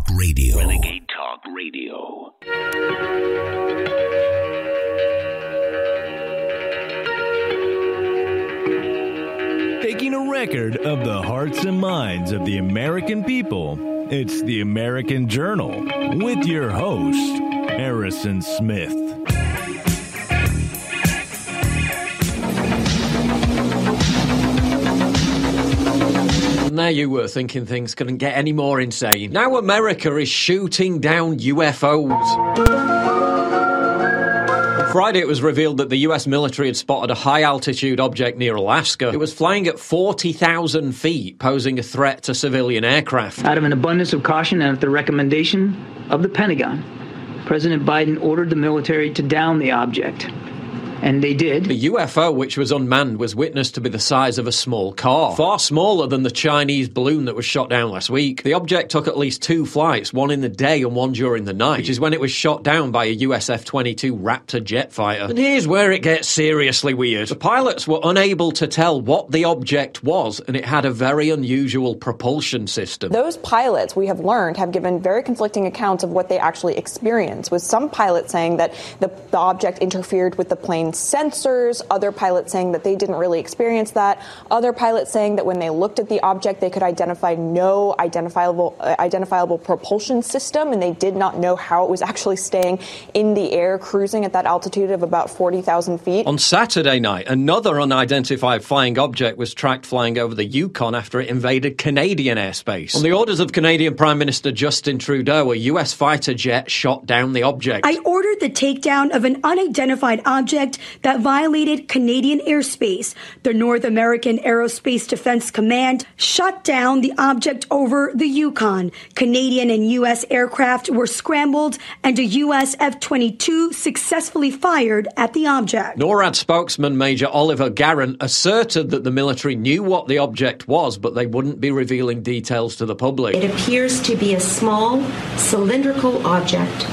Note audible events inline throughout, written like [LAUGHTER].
Talk Radio. Renegade Talk Radio. Taking a record of the hearts and minds of the American people, it's the American Journal with your host, Harrison Smith. There you were thinking things couldn't get any more insane. Now America is shooting down UFOs. Friday, it was revealed that the US military had spotted a high altitude object near Alaska. It was flying at 40,000 feet, posing a threat to civilian aircraft. Out of an abundance of caution and at the recommendation of the Pentagon, President Biden ordered the military to down the object. And they did. The UFO, which was unmanned, was witnessed to be the size of a small car, far smaller than the Chinese balloon that was shot down last week. The object took at least two flights, one in the day and one during the night, which is when it was shot down by a US F 22 Raptor jet fighter. And here's where it gets seriously weird. The pilots were unable to tell what the object was, and it had a very unusual propulsion system. Those pilots, we have learned, have given very conflicting accounts of what they actually experienced, with some pilots saying that the, the object interfered with the plane's sensors, other pilots saying that they didn't really experience that, other pilots saying that when they looked at the object, they could identify no identifiable, uh, identifiable propulsion system, and they did not know how it was actually staying in the air, cruising at that altitude of about 40,000 feet. On Saturday night, another unidentified flying object was tracked flying over the Yukon after it invaded Canadian airspace. On the orders of Canadian Prime Minister Justin Trudeau, a US fighter jet shot down the object. I ordered the takedown of an unidentified object that violated Canadian airspace. The North American Aerospace Defense Command shut down the object over the Yukon. Canadian and U.S. aircraft were scrambled and a U.S. F-22 successfully fired at the object. NORAD spokesman Major Oliver Garant asserted that the military knew what the object was, but they wouldn't be revealing details to the public. It appears to be a small cylindrical object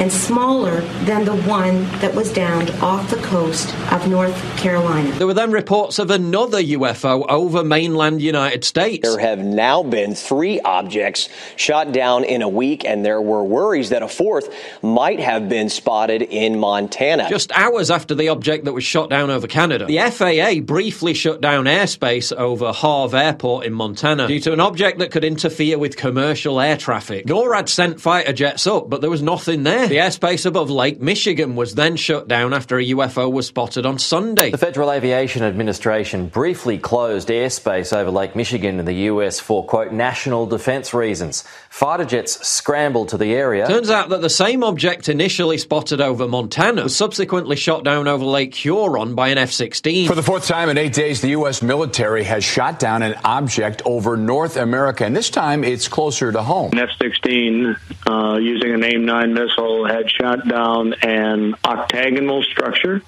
and smaller than the one that was downed off the coast of North Carolina. There were then reports of another UFO over mainland United States. There have now been three objects shot down in a week, and there were worries that a fourth might have been spotted in Montana. Just hours after the object that was shot down over Canada, the FAA briefly shut down airspace over Havre Airport in Montana due to an object that could interfere with commercial air traffic. NORAD sent fighter jets up, but there was nothing there. The airspace above Lake Michigan was then shut down after a UFO was spotted on Sunday. The Federal Aviation Administration briefly closed airspace over Lake Michigan in the US for, quote, national defense reasons. Fighter jets scrambled to the area. Turns out that the same object initially spotted over Montana was subsequently shot down over Lake Huron by an F 16. For the fourth time in eight days, the U.S. military has shot down an object over North America, and this time it's closer to home. An F 16 uh, using an AIM 9 missile had shot down an octagonal structure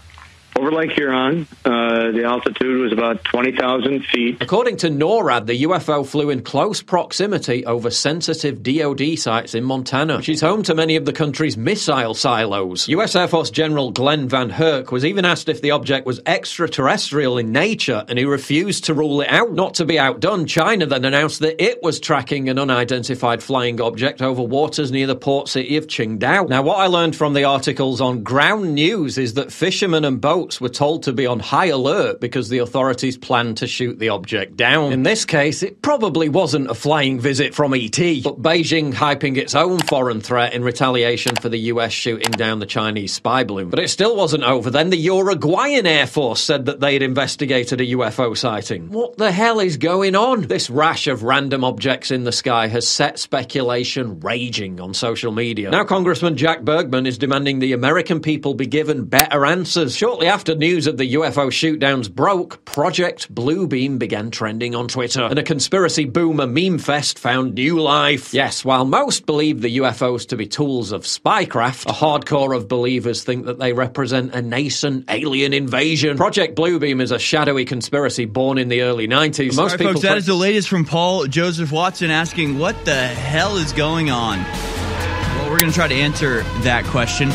over Lake Huron. Uh, the altitude was about 20,000 feet. According to NORAD, the UFO flew in close proximity over sensitive DoD sites in Montana, which is home to many of the country's missile silos. US Air Force General Glen VanHerck was even asked if the object was extraterrestrial in nature, and he refused to rule it out. Not to be outdone, China then announced that it was tracking an unidentified flying object over waters near the port city of Qingdao. Now, what I learned from the articles on Ground News is that fishermen and boats were told to be on high alert because the authorities planned to shoot the object down. In this case, it probably wasn't a flying visit from ET, but Beijing hyping its own foreign threat in retaliation for the US shooting down the Chinese spy balloon. But it still wasn't over. Then the Uruguayan Air Force said that they had investigated a UFO sighting. What the hell is going on? This rash of random objects in the sky has set speculation raging on social media. Now, Congressman Jack Bergman is demanding the American people be given better answers. Shortly after news of the UFO shootdowns broke, Project Bluebeam began trending on Twitter, and a conspiracy boomer meme fest found new life. Yes, while most believe the UFOs to be tools of spycraft, a hardcore of believers think that they represent a nascent alien invasion. Project Bluebeam is a shadowy conspiracy born in the early 90s. Most people folks, that is the latest from Paul Joseph Watson asking, What the hell is going on? Well, we're going to try to answer that question.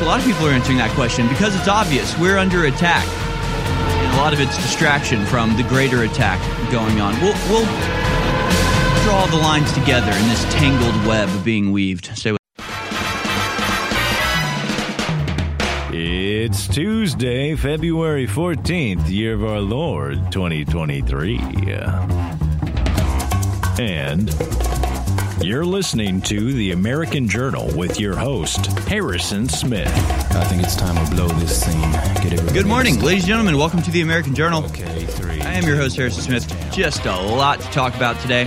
A lot of people are answering that question because it's obvious we're under attack. And a lot of it's distraction from the greater attack going on. We'll, we'll draw the lines together in this tangled web being weaved. Stay with It's Tuesday, February 14th, year of our Lord, 2023. And you're listening to the American Journal with your host, Harrison Smith. I think it's time to blow this scene. Get Good morning, ladies and gentlemen. Welcome to the American Journal. Okay, three. I am your host, Harrison Smith. Just a lot to talk about today.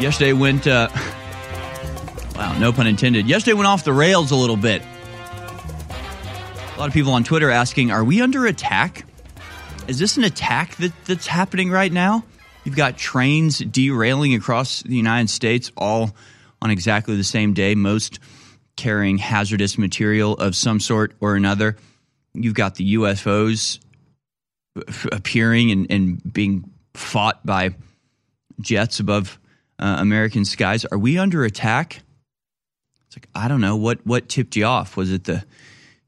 Yesterday went, uh, [LAUGHS] wow, no pun intended. Yesterday went off the rails a little bit. A lot of people on Twitter asking, are we under attack? Is this an attack that, that's happening right now? You've got trains derailing across the United States all on exactly the same day, most carrying hazardous material of some sort or another. You've got the UFOs appearing and, and being fought by jets above uh, American skies. Are we under attack? It's like I don't know what what tipped you off. Was it the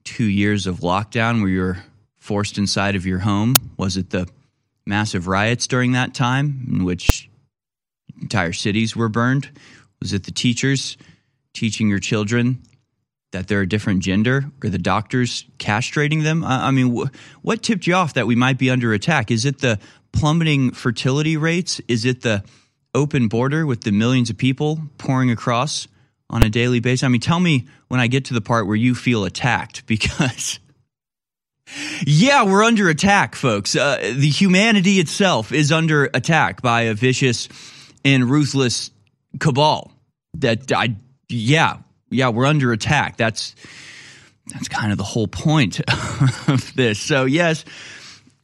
two years of lockdown where you're forced inside of your home? Was it the massive riots during that time in which entire cities were burned? Was it the teachers teaching your children that they're a different gender or the doctors castrating them? I, I mean, wh- what tipped you off that we might be under attack? Is it the plummeting fertility rates? Is it the open border with the millions of people pouring across on a daily basis? I mean, tell me when I get to the part where you feel attacked [LAUGHS] because. Yeah, we're under attack, folks. Uh, the humanity itself is under attack by a vicious and ruthless cabal. That I, yeah, yeah, we're under attack. That's that's kind of the whole point [LAUGHS] of this. So yes,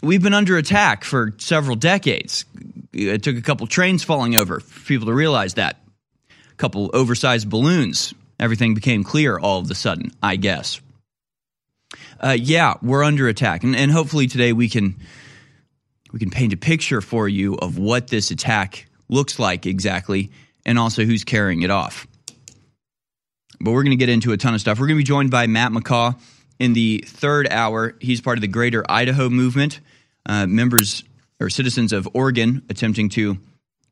we've been under attack for several decades. It took a couple trains falling over for people to realize that. A couple oversized balloons. Everything became clear all of a sudden, I guess. Uh, yeah, we're under attack, and, and hopefully today we can we can paint a picture for you of what this attack looks like exactly, and also who's carrying it off. But we're going to get into a ton of stuff. We're going to be joined by Matt McCaw in the third hour. He's part of the Greater Idaho Movement, uh, members or citizens of Oregon attempting to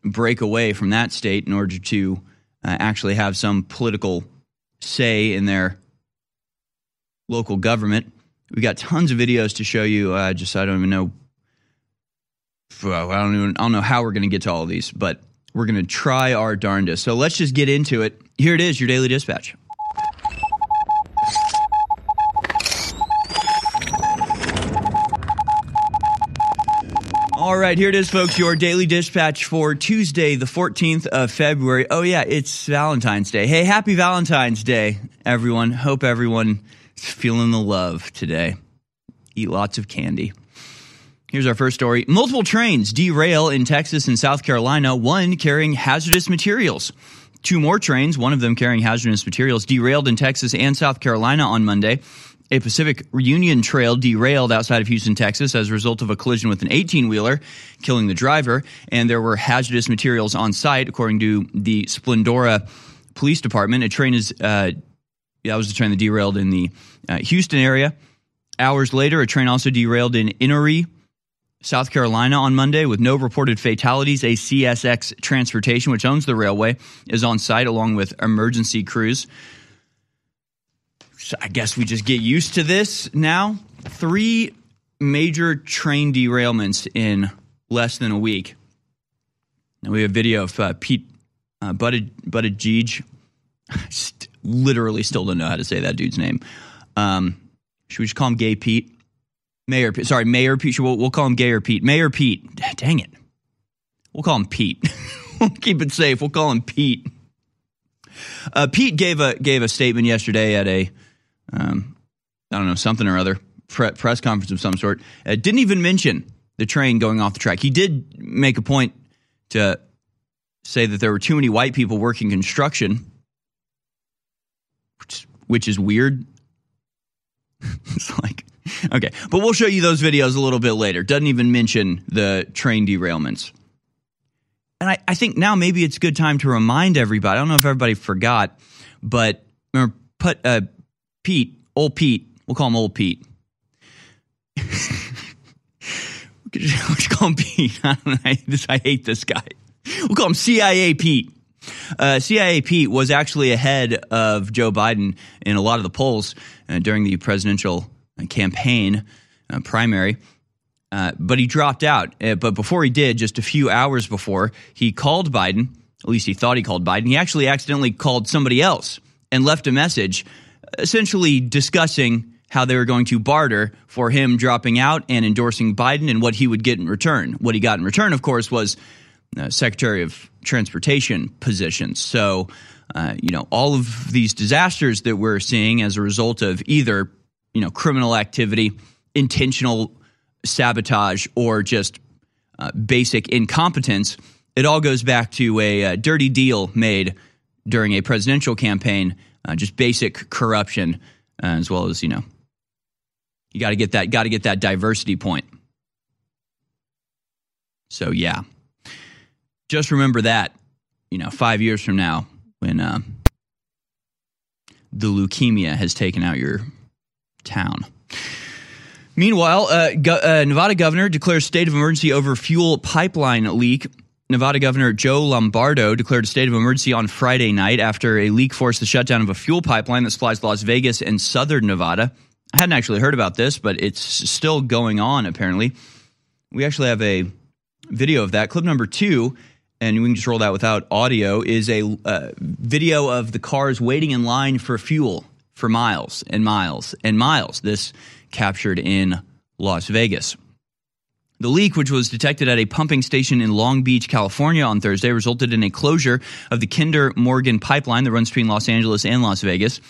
break away from that state in order to uh, actually have some political say in their local government. We got tons of videos to show you. Uh, just I don't even know. I don't even I don't know how we're going to get to all of these, but we're going to try our darndest. So let's just get into it. Here it is, your daily dispatch. All right, here it is, folks. Your daily dispatch for Tuesday, the 14th of February. Oh, yeah, it's Valentine's Day. Hey, happy Valentine's Day, everyone. Hope everyone feeling the love today. Eat lots of candy. Here's our first story. Multiple trains derail in Texas and South Carolina, one carrying hazardous materials. Two more trains, one of them carrying hazardous materials, derailed in Texas and South Carolina on Monday. A Pacific Union Trail derailed outside of Houston, Texas, as a result of a collision with an 18 wheeler, killing the driver. And there were hazardous materials on site, according to the Splendora Police Department. A train is, uh, that was the train that derailed in the uh, Houston area. Hours later, a train also derailed in Enoree, South Carolina on Monday with no reported fatalities. A CSX Transportation, which owns the railway, is on site along with emergency crews. So I guess we just get used to this now. Three major train derailments in less than a week. Now we have video of uh, Pete uh, Buttig- Buttigieg. [LAUGHS] Literally still don't know how to say that dude's name. Um, should we just call him Gay Pete? Mayor, Pete. sorry, Mayor Pete. We'll, we'll call him Gayer Pete. Mayor Pete. Dang it. We'll call him Pete. [LAUGHS] we'll keep it safe. We'll call him Pete. Uh, Pete gave a gave a statement yesterday at a, um, I don't know, something or other pre- press conference of some sort. Uh, didn't even mention the train going off the track. He did make a point to say that there were too many white people working construction, which, which is weird. [LAUGHS] it's like okay, but we'll show you those videos a little bit later. Doesn't even mention the train derailments. And I, I think now maybe it's a good time to remind everybody. I don't know if everybody forgot, but remember, put uh, Pete, old Pete. We'll call him old Pete. [LAUGHS] Let's [LAUGHS] call him Pete. I, I hate this guy. We'll call him CIA Pete. Uh, CIA Pete was actually ahead of Joe Biden in a lot of the polls uh, during the presidential campaign uh, primary. Uh, but he dropped out. Uh, but before he did, just a few hours before, he called Biden. At least he thought he called Biden. He actually accidentally called somebody else and left a message essentially discussing how they were going to barter for him dropping out and endorsing Biden and what he would get in return. What he got in return, of course, was uh, Secretary of Transportation positions. So, uh, you know, all of these disasters that we're seeing as a result of either, you know, criminal activity, intentional sabotage, or just uh, basic incompetence, it all goes back to a, a, uh, dirty deal made during a presidential campaign, uh, just basic corruption, uh, as well as, you know, you got to get that got to get that diversity point. So yeah, just remember that. You know, five years from now, when uh, the leukemia has taken out your town. Meanwhile, uh, go, uh, Nevada governor declares state of emergency over fuel pipeline leak. Nevada Governor Joe Lombardo declared a state of emergency on Friday night after a leak forced the shutdown of a fuel pipeline that supplies Las Vegas and southern Nevada. I hadn't actually heard about this, but it's still going on apparently. We actually have a video of that. Clip number two, and we can just roll that without audio, is a uh, video of the cars waiting in line for fuel for miles and miles and miles. This captured in Las Vegas. The leak, which was detected at a pumping station in Long Beach, California on Thursday, resulted in a closure of the Kinder Morgan pipeline that runs between Los Angeles and Las Vegas.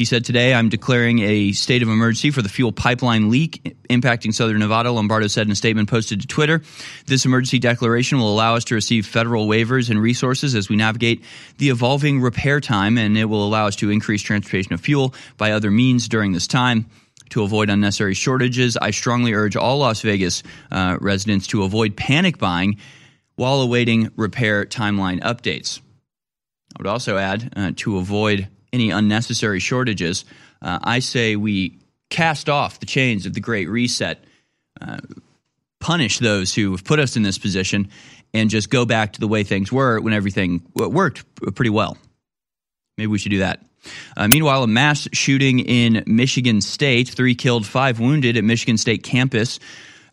He said today, I'm declaring a state of emergency for the fuel pipeline leak impacting southern Nevada. Lombardo said in a statement posted to Twitter. This emergency declaration will allow us to receive federal waivers and resources as we navigate the evolving repair time, and it will allow us to increase transportation of fuel by other means during this time. To avoid unnecessary shortages, I strongly urge all Las Vegas uh, residents to avoid panic buying while awaiting repair timeline updates. I would also add uh, to avoid any unnecessary shortages, uh, I say we cast off the chains of the Great Reset, uh, punish those who have put us in this position, and just go back to the way things were when everything worked pretty well. Maybe we should do that. Uh, meanwhile, a mass shooting in Michigan State, three killed, five wounded at Michigan State campus.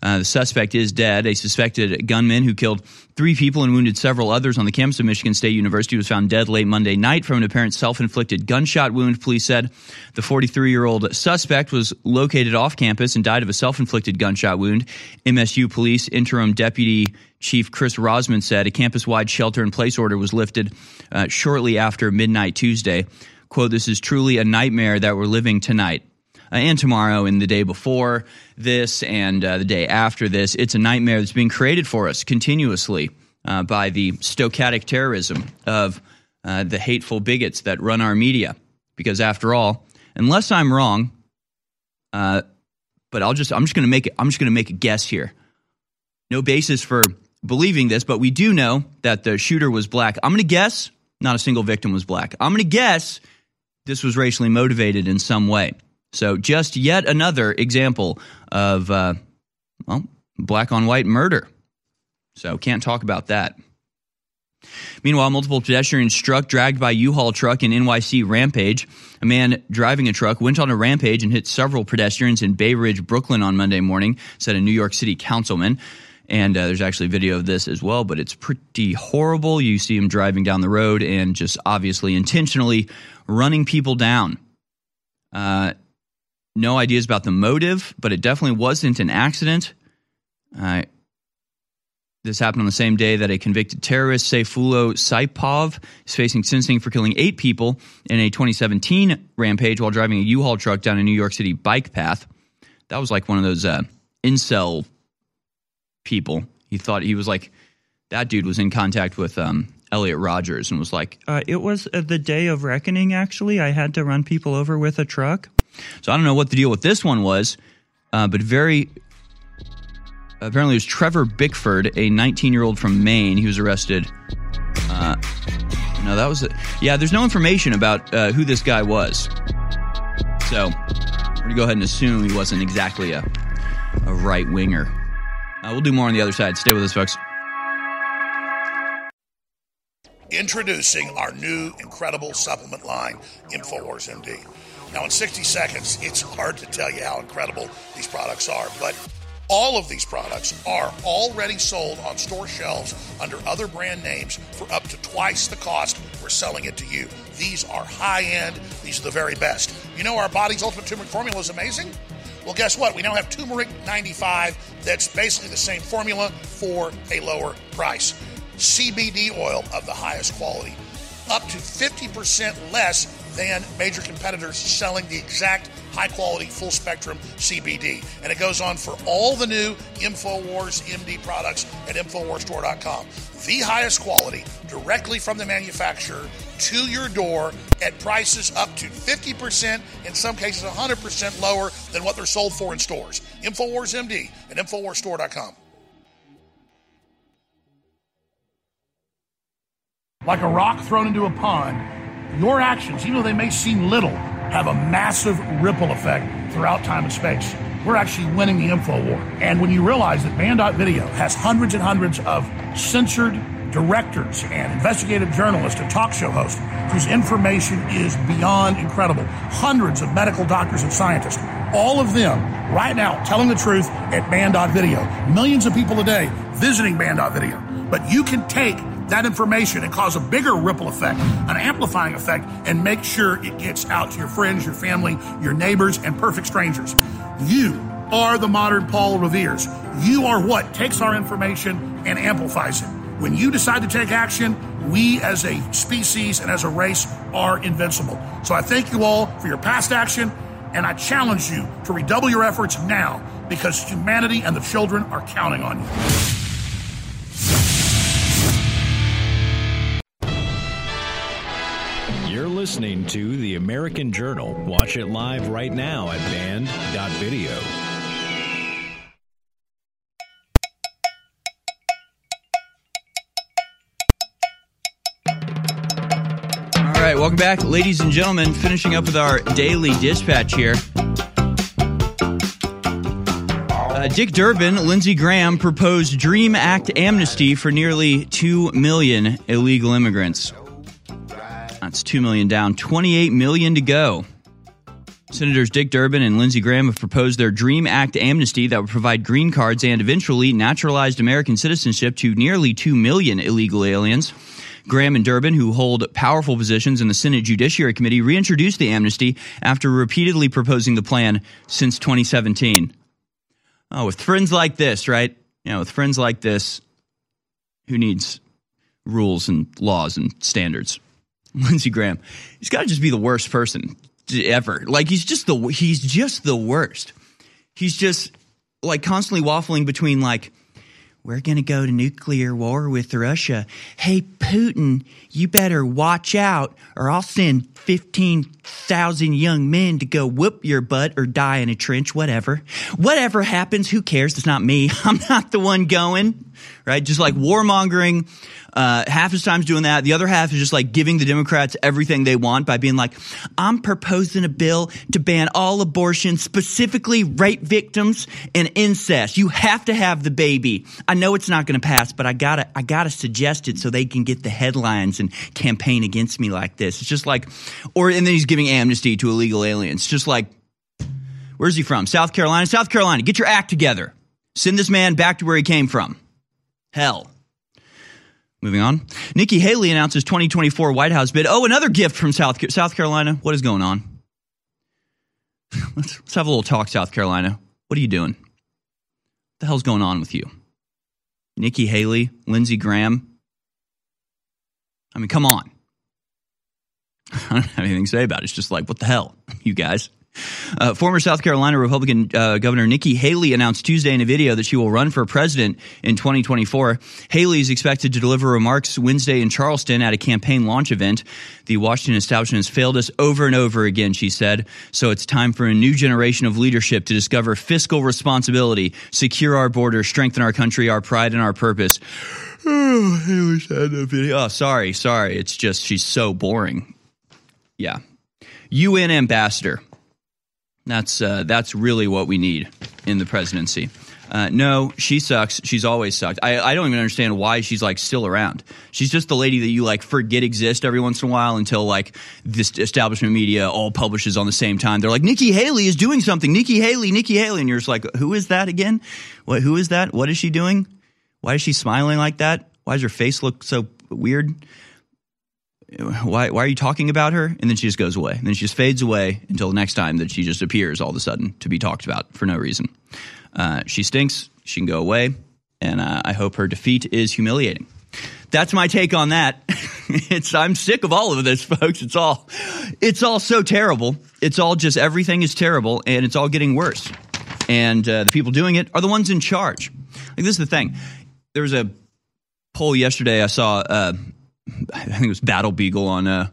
Uh, the suspect is dead. A suspected gunman who killed three people and wounded several others on the campus of Michigan State University was found dead late Monday night from an apparent self inflicted gunshot wound, police said. The 43 year old suspect was located off campus and died of a self inflicted gunshot wound. MSU Police Interim Deputy Chief Chris Rozman said a campus wide shelter in place order was lifted uh, shortly after midnight Tuesday. Quote, This is truly a nightmare that we're living tonight and tomorrow and the day before this and uh, the day after this. It's a nightmare that's being created for us continuously uh, by the stochastic terrorism of uh, the hateful bigots that run our media. Because after all, unless I'm wrong, uh, but I'll just I'm just to make it, I'm just going to make a guess here. No basis for believing this, but we do know that the shooter was black. I'm going to guess not a single victim was black. I'm going to guess this was racially motivated in some way. So, just yet another example of, uh, well, black on white murder. So, can't talk about that. Meanwhile, multiple pedestrians struck, dragged by U-Haul truck in NYC rampage. A man driving a truck went on a rampage and hit several pedestrians in Bay Ridge, Brooklyn on Monday morning, said a New York City councilman. And uh, there's actually video of this as well, but it's pretty horrible. You see him driving down the road and just obviously intentionally running people down. Uh, no ideas about the motive, but it definitely wasn't an accident. Uh, this happened on the same day that a convicted terrorist, Sayfullo Saipov, is facing sentencing for killing eight people in a 2017 rampage while driving a U-Haul truck down a New York City bike path. That was like one of those uh, incel people. He thought he was like that dude was in contact with um, Elliot Rogers and was like, uh, "It was uh, the day of reckoning. Actually, I had to run people over with a truck." So I don't know what the deal with this one was, uh, but very apparently it was Trevor Bickford, a 19 year old from Maine. He was arrested. Uh, no, that was it. Yeah, there's no information about uh, who this guy was. So we're gonna go ahead and assume he wasn't exactly a a right winger. Uh, we'll do more on the other side. Stay with us, folks. Introducing our new incredible supplement line, InfoWars MD. Now, in 60 seconds, it's hard to tell you how incredible these products are, but all of these products are already sold on store shelves under other brand names for up to twice the cost we're selling it to you. These are high end, these are the very best. You know, our body's ultimate turmeric formula is amazing? Well, guess what? We now have Turmeric 95 that's basically the same formula for a lower price. CBD oil of the highest quality, up to 50% less than major competitors selling the exact high quality, full spectrum CBD. And it goes on for all the new InfoWars MD products at InfoWarsStore.com. The highest quality directly from the manufacturer to your door at prices up to 50%, in some cases 100% lower than what they're sold for in stores. InfoWars MD at InfoWarsStore.com. Like a rock thrown into a pond, your actions, even though they may seem little, have a massive ripple effect throughout time and space. We're actually winning the info war. And when you realize that Band.video has hundreds and hundreds of censored directors and investigative journalists and talk show hosts whose information is beyond incredible, hundreds of medical doctors and scientists, all of them right now telling the truth at Band.video. Millions of people a day visiting Band.video. But you can take that information and cause a bigger ripple effect, an amplifying effect, and make sure it gets out to your friends, your family, your neighbors, and perfect strangers. You are the modern Paul Revere's. You are what takes our information and amplifies it. When you decide to take action, we as a species and as a race are invincible. So I thank you all for your past action, and I challenge you to redouble your efforts now because humanity and the children are counting on you. Listening to The American Journal. Watch it live right now at band.video. All right, welcome back, ladies and gentlemen. Finishing up with our daily dispatch here. Uh, Dick Durbin, Lindsey Graham proposed Dream Act amnesty for nearly 2 million illegal immigrants. That's 2 million down, 28 million to go. Senators Dick Durbin and Lindsey Graham have proposed their Dream Act amnesty that would provide green cards and eventually naturalized American citizenship to nearly 2 million illegal aliens. Graham and Durbin, who hold powerful positions in the Senate Judiciary Committee, reintroduced the amnesty after repeatedly proposing the plan since 2017. Oh, with friends like this, right? You know, with friends like this, who needs rules and laws and standards? [LAUGHS] Lindsey Graham, he's got to just be the worst person ever. Like he's just the he's just the worst. He's just like constantly waffling between like we're going to go to nuclear war with Russia. Hey Putin, you better watch out or I'll send 15,000 young men to go whoop your butt or die in a trench whatever. Whatever happens, who cares? It's not me. [LAUGHS] I'm not the one going. Right? Just like warmongering uh, half his time's doing that. The other half is just like giving the Democrats everything they want by being like, I'm proposing a bill to ban all abortion, specifically rape victims and incest. You have to have the baby. I know it's not going to pass, but I gotta, I gotta suggest it so they can get the headlines and campaign against me like this. It's just like, or, and then he's giving amnesty to illegal aliens. Just like, where's he from? South Carolina? South Carolina, get your act together. Send this man back to where he came from. Hell. Moving on. Nikki Haley announces 2024 White House bid. Oh, another gift from South, South Carolina. What is going on? [LAUGHS] let's, let's have a little talk, South Carolina. What are you doing? What the hell's going on with you? Nikki Haley, Lindsey Graham. I mean, come on. [LAUGHS] I don't have anything to say about it. It's just like, what the hell, [LAUGHS] you guys? Uh, former South Carolina Republican uh, Governor Nikki Haley announced Tuesday in a video that she will run for president in 2024. Haley is expected to deliver remarks Wednesday in Charleston at a campaign launch event. The Washington establishment has failed us over and over again, she said. So it's time for a new generation of leadership to discover fiscal responsibility, secure our borders, strengthen our country, our pride, and our purpose. Oh, [SIGHS] Haley said in a video. Oh, sorry, sorry. It's just she's so boring. Yeah. UN ambassador. That's uh, that's really what we need in the presidency. Uh, no, she sucks. She's always sucked. I, I don't even understand why she's like still around. She's just the lady that you like forget exists every once in a while until like this establishment media all publishes on the same time. They're like, Nikki Haley is doing something. Nikki Haley, Nikki Haley. And you're just like, who is that again? What, who is that? What is she doing? Why is she smiling like that? Why does her face look so weird? Why, why are you talking about her? And then she just goes away. And then she just fades away until the next time that she just appears all of a sudden to be talked about for no reason. Uh, she stinks. She can go away. And uh, I hope her defeat is humiliating. That's my take on that. [LAUGHS] it's I'm sick of all of this, [LAUGHS] folks. It's all it's all so terrible. It's all just everything is terrible, and it's all getting worse. And uh, the people doing it are the ones in charge. Like this is the thing. There was a poll yesterday. I saw. I think it was Battle Beagle on uh,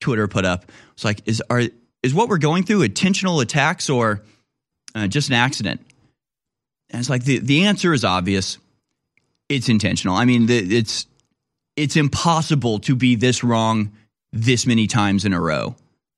Twitter put up. It's like is are is what we're going through intentional attacks or uh, just an accident? And it's like the, the answer is obvious. It's intentional. I mean, the, it's it's impossible to be this wrong this many times in a row.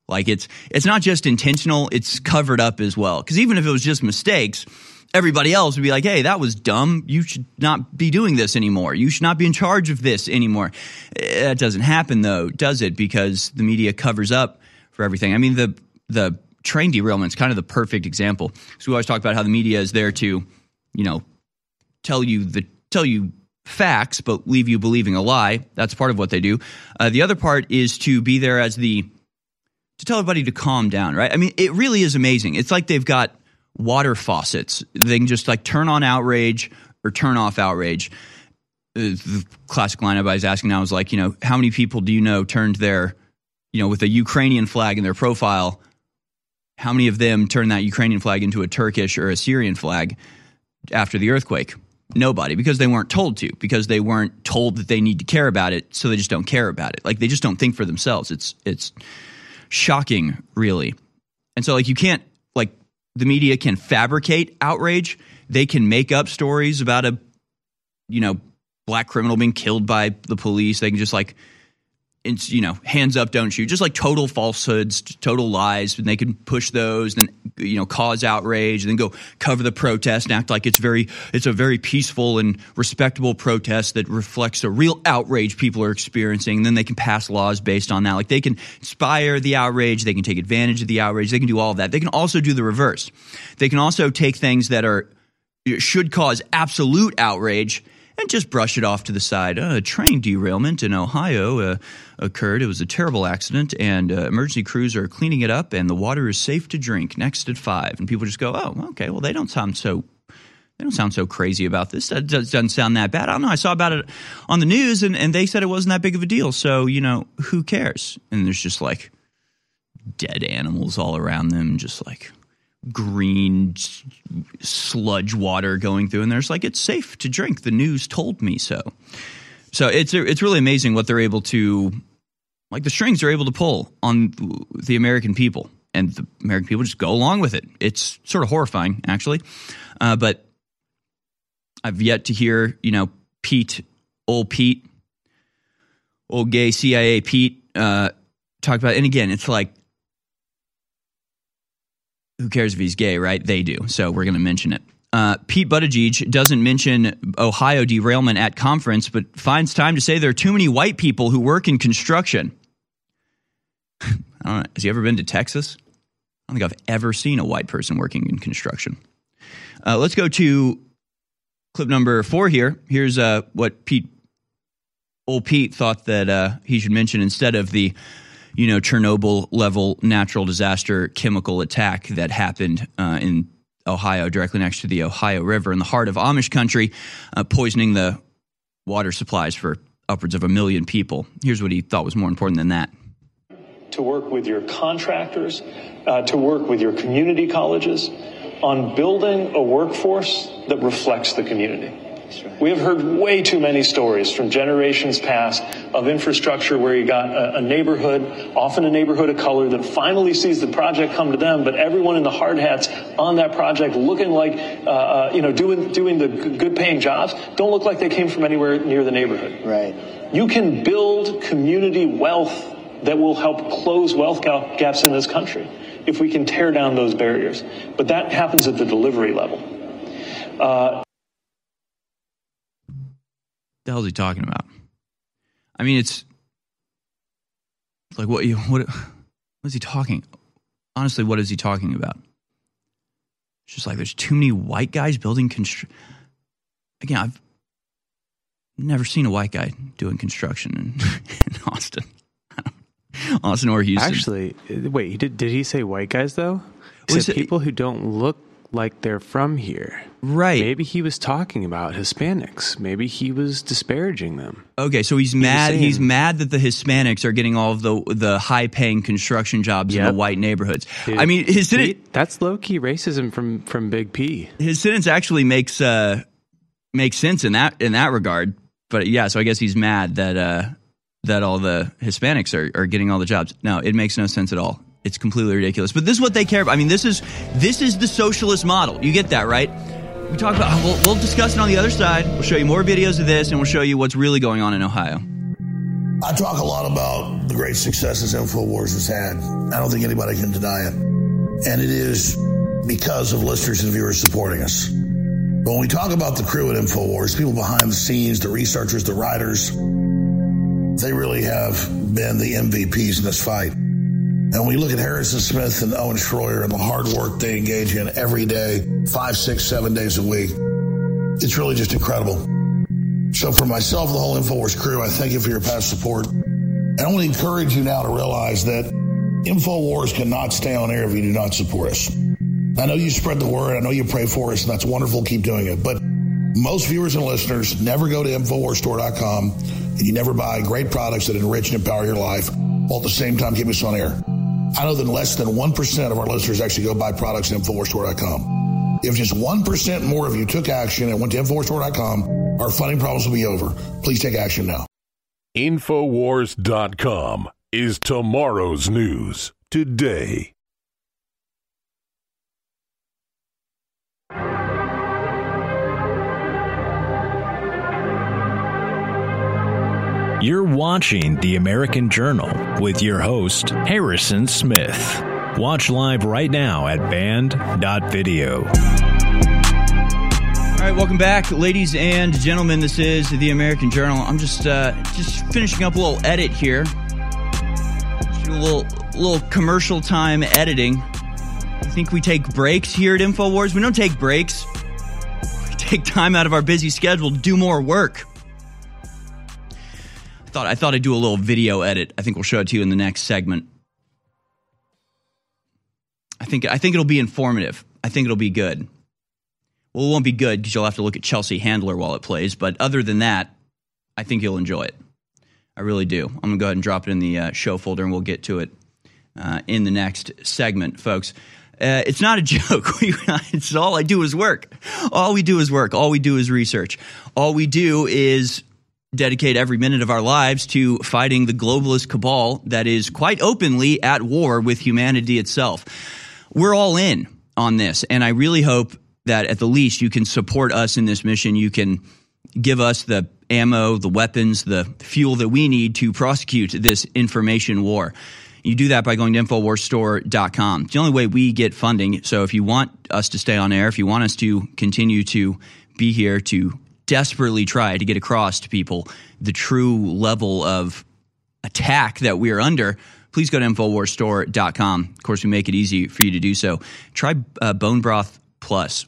Like it's it's not just intentional; it's covered up as well. Because even if it was just mistakes, everybody else would be like, "Hey, that was dumb. You should not be doing this anymore. You should not be in charge of this anymore." That doesn't happen though, does it? Because the media covers up for everything. I mean, the the train derailment is kind of the perfect example. So we always talk about how the media is there to you know, tell you the tell you facts but leave you believing a lie. That's part of what they do. Uh, the other part is to be there as the to tell everybody to calm down, right? I mean, it really is amazing. It's like they've got water faucets. They can just like turn on outrage or turn off outrage. Uh, the classic line was asking now was like, you know, how many people do you know turned their, you know, with a Ukrainian flag in their profile? How many of them turned that Ukrainian flag into a Turkish or a Syrian flag? after the earthquake? Nobody, because they weren't told to, because they weren't told that they need to care about it, so they just don't care about it. Like they just don't think for themselves. It's it's shocking, really. And so like you can't the media can fabricate outrage. They can make up stories about a you know black criminal being killed by the police. They can just like it's you know hands up don't shoot. Just like total falsehoods total lies and they can push those and you know cause outrage and then go cover the protest and act like it's very it's a very peaceful and respectable protest that reflects the real outrage people are experiencing and then they can pass laws based on that. Like they can inspire the outrage they can take advantage of the outrage they can do all of that. They can also do the reverse. They can also take things that are should cause absolute outrage and just brush it off to the side. Uh, a train derailment in Ohio uh, occurred. It was a terrible accident, and uh, emergency crews are cleaning it up, and the water is safe to drink. Next at five, and people just go, "Oh, okay. Well, they don't sound so." They don't sound so crazy about this. That doesn't sound that bad. I don't know. I saw about it on the news, and, and they said it wasn't that big of a deal. So you know, who cares? And there's just like dead animals all around them, just like green sludge water going through, and there's like it's safe to drink. The news told me so. So it's it's really amazing what they're able to, like the strings they're able to pull on the American people, and the American people just go along with it. It's sort of horrifying, actually. Uh, but I've yet to hear, you know, Pete, old Pete, old gay CIA Pete, uh, talk about. it. And again, it's like who cares if he's gay, right? They do. So we're going to mention it. Uh, Pete Buttigieg doesn't mention Ohio derailment at conference, but finds time to say there are too many white people who work in construction. [LAUGHS] I don't know. Has he ever been to Texas? I don't think I've ever seen a white person working in construction. Uh, let's go to clip number four here. Here's uh, what Pete, old Pete, thought that uh, he should mention instead of the you know, Chernobyl level natural disaster chemical attack that happened uh, in Ohio, directly next to the Ohio River in the heart of Amish country, uh, poisoning the water supplies for upwards of a million people. Here's what he thought was more important than that. To work with your contractors, uh, to work with your community colleges on building a workforce that reflects the community. We have heard way too many stories from generations past of infrastructure where you got a, a, neighborhood, often a neighborhood of color, that finally sees the project come to them, but everyone in the hard hats on that project looking like, uh, uh, you know, doing, doing the good paying jobs don't look like they came from anywhere near the neighborhood. Right. You can build community wealth that will help close wealth gaps in this country if we can tear down those barriers. But that happens at the delivery level. Uh, the hell is he talking about? I mean, it's like what you what what is he talking? Honestly, what is he talking about? It's just like there's too many white guys building constru- Again, I've never seen a white guy doing construction in, [LAUGHS] in Austin. [LAUGHS] Austin or Houston. Actually, wait, did, did he say white guys though? He Was said it- people who don't look like they're from here. Right. Maybe he was talking about Hispanics. Maybe he was disparaging them. Okay, so he's mad. saying- He's mad that the Hispanics are getting all of the the high paying construction jobs in the white neighborhoods. Dude, I mean, his sentence, that's low key racism from from Big P. his sentence actually makes uh makes sense in that in that regard. But yeah, so I guess he's mad that uh that all the Hispanics are, are getting all the jobs. No, it makes no sense at all. It's completely ridiculous. But this is what they care about. I mean, this is this is the socialist model. You get that, right? We talk about. We'll, we'll discuss it on the other side. We'll show you more videos of this, and we'll show you what's really going on in Ohio. I talk a lot about the great successes InfoWars has had. I don't think anybody can deny it. And it is because of listeners and viewers supporting us. But when we talk about the crew at InfoWars, people behind the scenes, the researchers, the writers, they really have been the MVPs in this fight. And when we look at Harrison Smith and Owen Schroyer and the hard work they engage in every day, five, six, seven days a week, it's really just incredible. So for myself the whole InfoWars crew, I thank you for your past support. I to encourage you now to realize that InfoWars cannot stay on air if you do not support us. I know you spread the word. I know you pray for us, and that's wonderful. Keep doing it. But most viewers and listeners never go to InfoWarsStore.com and you never buy great products that enrich and empower your life while at the same time keep us on air. I know that less than 1% of our listeners actually go buy products at InfoWarsStore.com. If just 1% more of you took action and went to InfoWarsStore.com, our funding problems will be over. Please take action now. Infowars.com is tomorrow's news today. You're watching The American Journal with your host, Harrison Smith. Watch live right now at band.video. All right, welcome back, ladies and gentlemen. This is the American Journal. I'm just uh, just finishing up a little edit here. Just do a little little commercial time editing. I think we take breaks here at Infowars? We don't take breaks. We take time out of our busy schedule to do more work. I thought I thought I'd do a little video edit. I think we'll show it to you in the next segment. I think I think it'll be informative. I think it'll be good. Well, it won't be good because you'll have to look at Chelsea Handler while it plays. But other than that, I think you'll enjoy it. I really do. I'm to go ahead and drop it in the uh, show folder and we'll get to it uh, in the next segment, folks. Uh, it's not a [LAUGHS] joke. [LAUGHS] It's all I do is work. All we do is work. All we do is research. All we do is dedicate every minute of our lives to fighting the globalist cabal that is quite openly at war with humanity itself. We're all in on this, and I really hope that at the least you can support us in this mission. You can give us the ammo, the weapons, the fuel that we need to prosecute this information war. You do that by going to InfoWarsStore.com. It's the only way we get funding. So if you want us to stay on air, if you want us to continue to be here to desperately try to get across to people the true level of attack that we are under, please go to InfoWarsStore.com. Of course, we make it easy for you to do so. Try uh, Bone Broth Plus.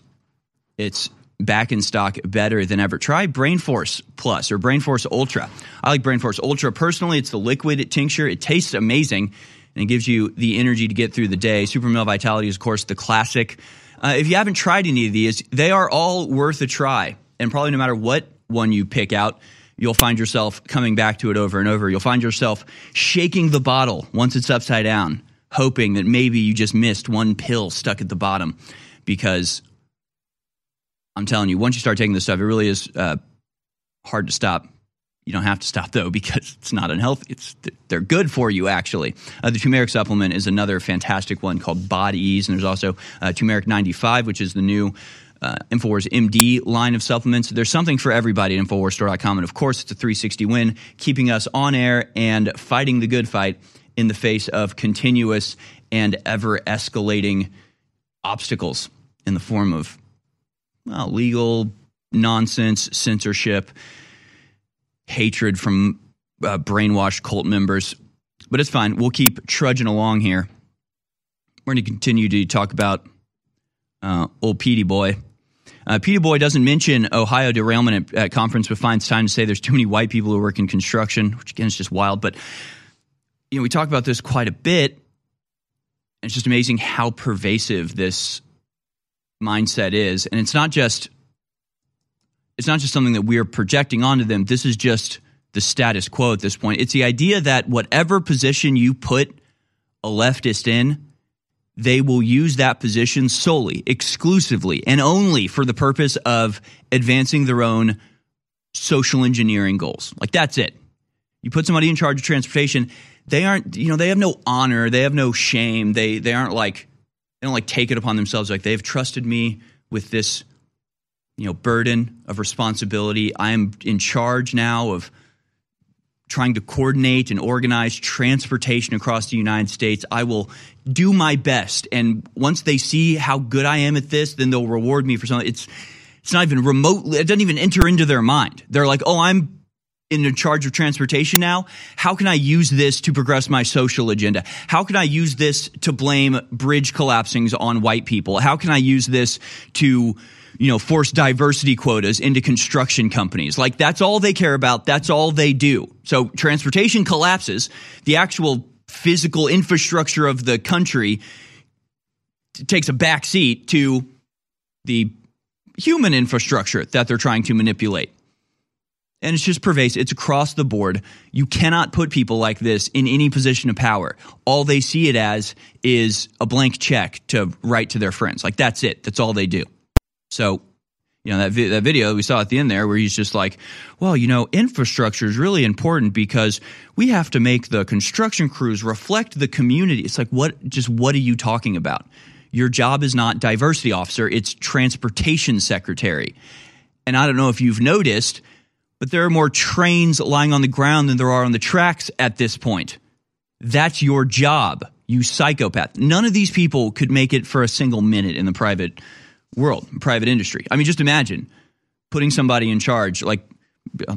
It's back in stock better than ever. Try Brain Force Plus or Brain Force Ultra. I like Brain Force Ultra personally. It's the liquid tincture. It tastes amazing and it gives you the energy to get through the day. Super Male Vitality is, of course, the classic. Uh, if you haven't tried any of these, they are all worth a try. And probably no matter what one you pick out, you'll find yourself coming back to it over and over. You'll find yourself shaking the bottle once it's upside down, hoping that maybe you just missed one pill stuck at the bottom because I'm telling you, once you start taking this stuff, it really is uh, hard to stop. You don't have to stop though [LAUGHS] because it's not unhealthy. It's they're good for you actually. Uh, the turmeric supplement is another fantastic one called Bodease, and there's also uh, turmeric 95, which is the new. Uh, Infowars MD line of supplements. There's something for everybody at InfoWarsStore.com. And of course, it's a 360 win, keeping us on air and fighting the good fight in the face of continuous and ever escalating obstacles in the form of well, legal nonsense, censorship, hatred from uh, brainwashed cult members. But it's fine. We'll keep trudging along here. We're going to continue to talk about uh, old Petey Boy. Uh, Petey Boy doesn't mention Ohio derailment at, at, conference, but finds time to say there's too many white people who work in construction, which again is just wild. But you know, we talk about this quite a bit. It's just amazing how pervasive this mindset is, and it's not just it's not just something that we're projecting onto them. This is just the status quo at this point. It's the idea that whatever position you put a leftist in, they will use that position solely, exclusively, and only for the purpose of advancing their own social engineering goals. Like that's it. You put somebody in charge of transportation, they aren't, you know, they have no honor, they have no shame. They they aren't like they don't like take it upon themselves like they've trusted me with this you know burden of responsibility. I am in charge now of trying to coordinate and organize transportation across the United States. I will do my best. And once they see how good I am at this, then they'll reward me for something. It's it's not even remotely it doesn't even enter into their mind. They're like, "Oh, I'm in charge of transportation now. How can I use this to progress my social agenda? How can I use this to blame bridge collapsings on white people? How can I use this to you know, force diversity quotas into construction companies. Like that's all they care about. That's all they do. So transportation collapses. The actual physical infrastructure of the country takes a back seat to the human infrastructure that they're trying to manipulate. And it's just pervasive. It's across the board. You cannot put people like this in any position of power. All they see it as is a blank check to write to their friends. Like that's it. That's all they do. So, you know, that, vi- that video we saw at the end there where he's just like, well, you know, infrastructure is really important because we have to make the construction crews reflect the community. It's like, what, just what are you talking about? Your job is not diversity officer, it's transportation secretary. And I don't know if you've noticed, but there are more trains lying on the ground than there are on the tracks at this point. That's your job, you psychopath. None of these people could make it for a single minute in the private world, private industry. I mean, just imagine putting somebody in charge, like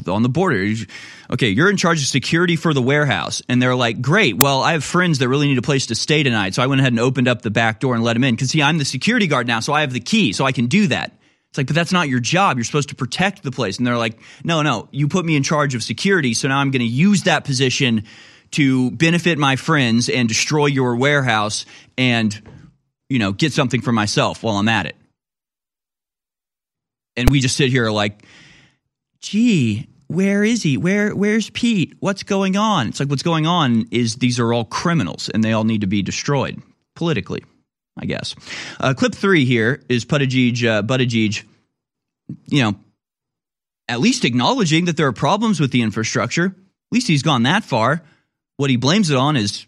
on the border. Okay, you're in charge of security for the warehouse. And they're like, great. Well, I have friends that really need a place to stay tonight. So I went ahead and opened up the back door and let them in. Because, see, I'm the security guard now. So I have the key. So I can do that. It's like, but that's not your job. You're supposed to protect the place. And they're like, no, no, you put me in charge of security. So now I'm going to use that position to benefit my friends and destroy your warehouse and, you know, get something for myself while I'm at it and we just sit here like, gee, where is he? Where where's Pete? What's going on? It's like what's going on is these are all criminals and they all need to be destroyed politically, I guess. Uh, clip three here is Buttigieg, uh, Buttigieg, you know, at least acknowledging that there are problems with the infrastructure. At least he's gone that far. What he blames it on is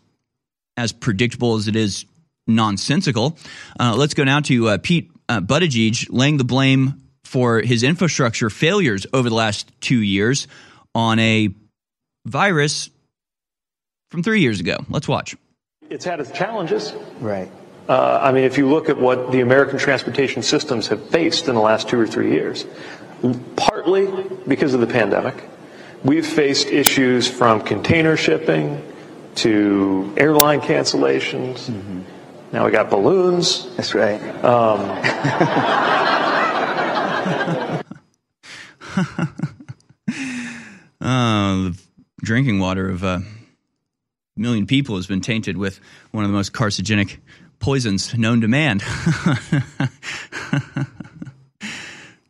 as predictable as it is nonsensical. Uh, let's go now to uh, Pete uh, Buttigieg laying the blame for his infrastructure failures over the last two years on a virus from three years ago. Let's watch. It's had its challenges. Right. Uh, I mean, if you look at what the American transportation systems have faced in the last two or three years, partly because of the pandemic, we've faced issues from container shipping to airline cancellations. Mm-hmm. Now we got balloons. That's right. Um, [LAUGHS] [LAUGHS] uh, the drinking water of a million people has been tainted with one of the most carcinogenic poisons known to man. [LAUGHS]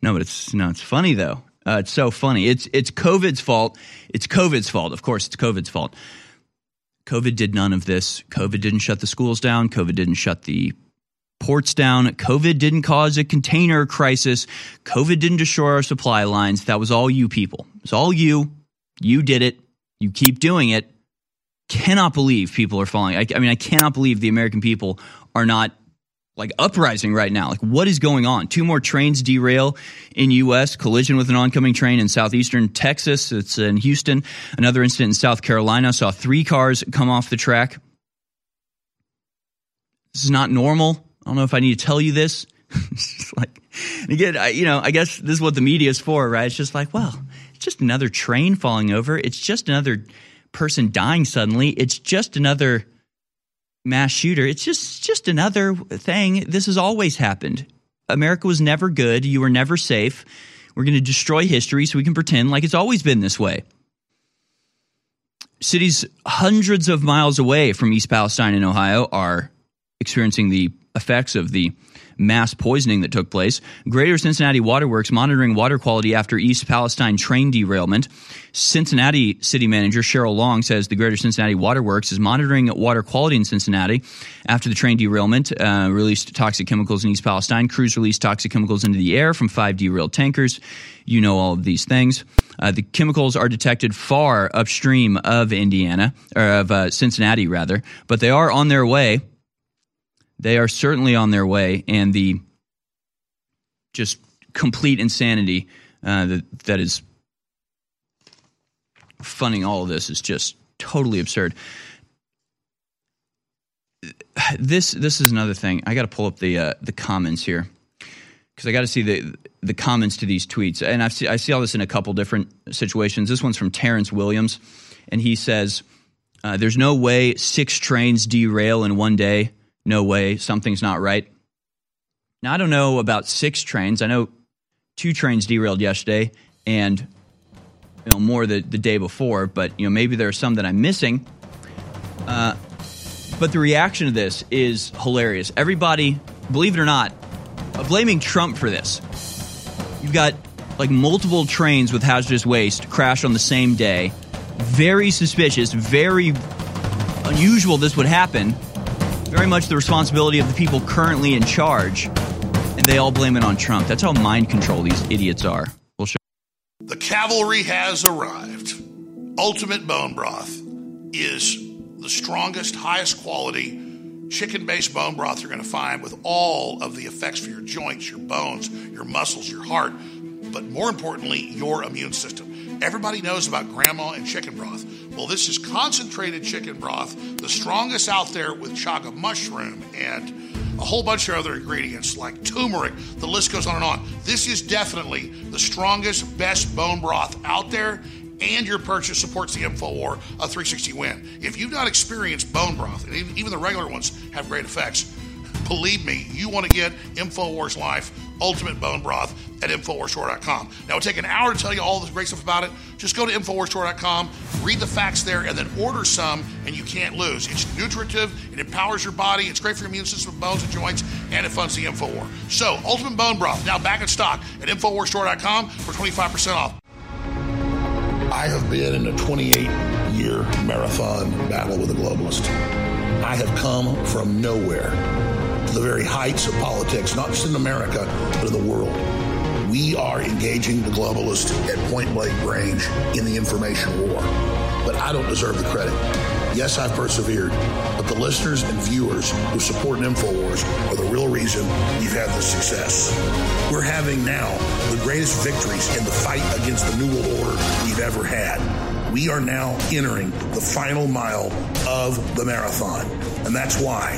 no, but it's no, it's funny though. Uh, it's so funny. It's it's COVID's fault. It's COVID's fault. Of course, it's COVID's fault. COVID did none of this. COVID didn't shut the schools down. COVID didn't shut the ports down. COVID didn't cause a container crisis. COVID didn't destroy our supply lines. That was all you people. It's all you. You did it. You keep doing it. Cannot believe people are falling. I, I mean, I cannot believe the American people are not like uprising right now. Like, what is going on? Two more trains derail in U.S. Collision with an oncoming train in southeastern Texas. It's in Houston. Another incident in South Carolina saw three cars come off the track. This is not normal. I don't know if I need to tell you this. [LAUGHS] like And again, I, you know, I guess this is what the media is for, right? It's just like, well, it's just another train falling over. It's just another person dying suddenly. It's just another mass shooter. It's just just another thing. This has always happened. America was never good. You were never safe. We're going to destroy history so we can pretend like it's always been this way. Cities hundreds of miles away from East Palestine in Ohio are experiencing the effects of the mass poisoning that took place. Greater Cincinnati Waterworks monitoring water quality after East Palestine train derailment. Cincinnati City Manager Cheryl Long says the Greater Cincinnati Waterworks is monitoring water quality in Cincinnati after the train derailment uh, released toxic chemicals in East Palestine. Crews released toxic chemicals into the air from five derailed tankers. You know all of these things. Uh, the chemicals are detected far upstream of Indiana, or of uh, Cincinnati, rather, but they are on their way they are certainly on their way, and the just complete insanity uh, that that is funding all of this is just totally absurd. This this is another thing. I got to pull up the uh, the comments here because I got to see the the comments to these tweets, and I see I see all this in a couple different situations. This one's from Terrence Williams, and he says, uh, "There's no way six trains derail in one day." No way, something's not right. Now, I don't know about six trains. I know two trains derailed yesterday and you know, more the, the day before, but you know, maybe there are some that I'm missing. Uh, but the reaction to this is hilarious. Everybody, believe it or not, blaming Trump for this. You've got like multiple trains with hazardous waste crash on the same day. Very suspicious, very unusual this would happen very much the responsibility of the people currently in charge, and they all blame it on Trump. That's how mind control these idiots are. We'll show. The cavalry has arrived. Ultimate Bone Broth is the strongest, highest quality chicken based bone broth you're going to find with all of the effects for your joints, your bones, your muscles, your heart, but more importantly, your immune system. Everybody knows about grandma and chicken broth. Well, this is concentrated chicken broth, the strongest out there with chaga mushroom and a whole bunch of other ingredients like turmeric. The list goes on and on. This is definitely the strongest, best bone broth out there, and your purchase supports the InfoWar a 360 win. If you've not experienced bone broth, and even the regular ones have great effects, believe me, you want to get InfoWars Life Ultimate Bone Broth at InfoWarsStore.com. Now, it'll take an hour to tell you all the great stuff about it. Just go to InfoWarsStore.com, read the facts there, and then order some, and you can't lose. It's nutritive, it empowers your body, it's great for your immune system, bones, and joints, and it funds the InfoWar. So, Ultimate Bone Broth, now back in stock at InfoWarsStore.com for 25% off. I have been in a 28 year marathon battle with a globalist. I have come from nowhere to the very heights of politics, not just in America, but in the world. We are engaging the globalists at point blank range in the information war. But I don't deserve the credit. Yes, I've persevered, but the listeners and viewers who support InfoWars are the real reason we've had this success. We're having now the greatest victories in the fight against the New World Order we've ever had. We are now entering the final mile of the marathon. And that's why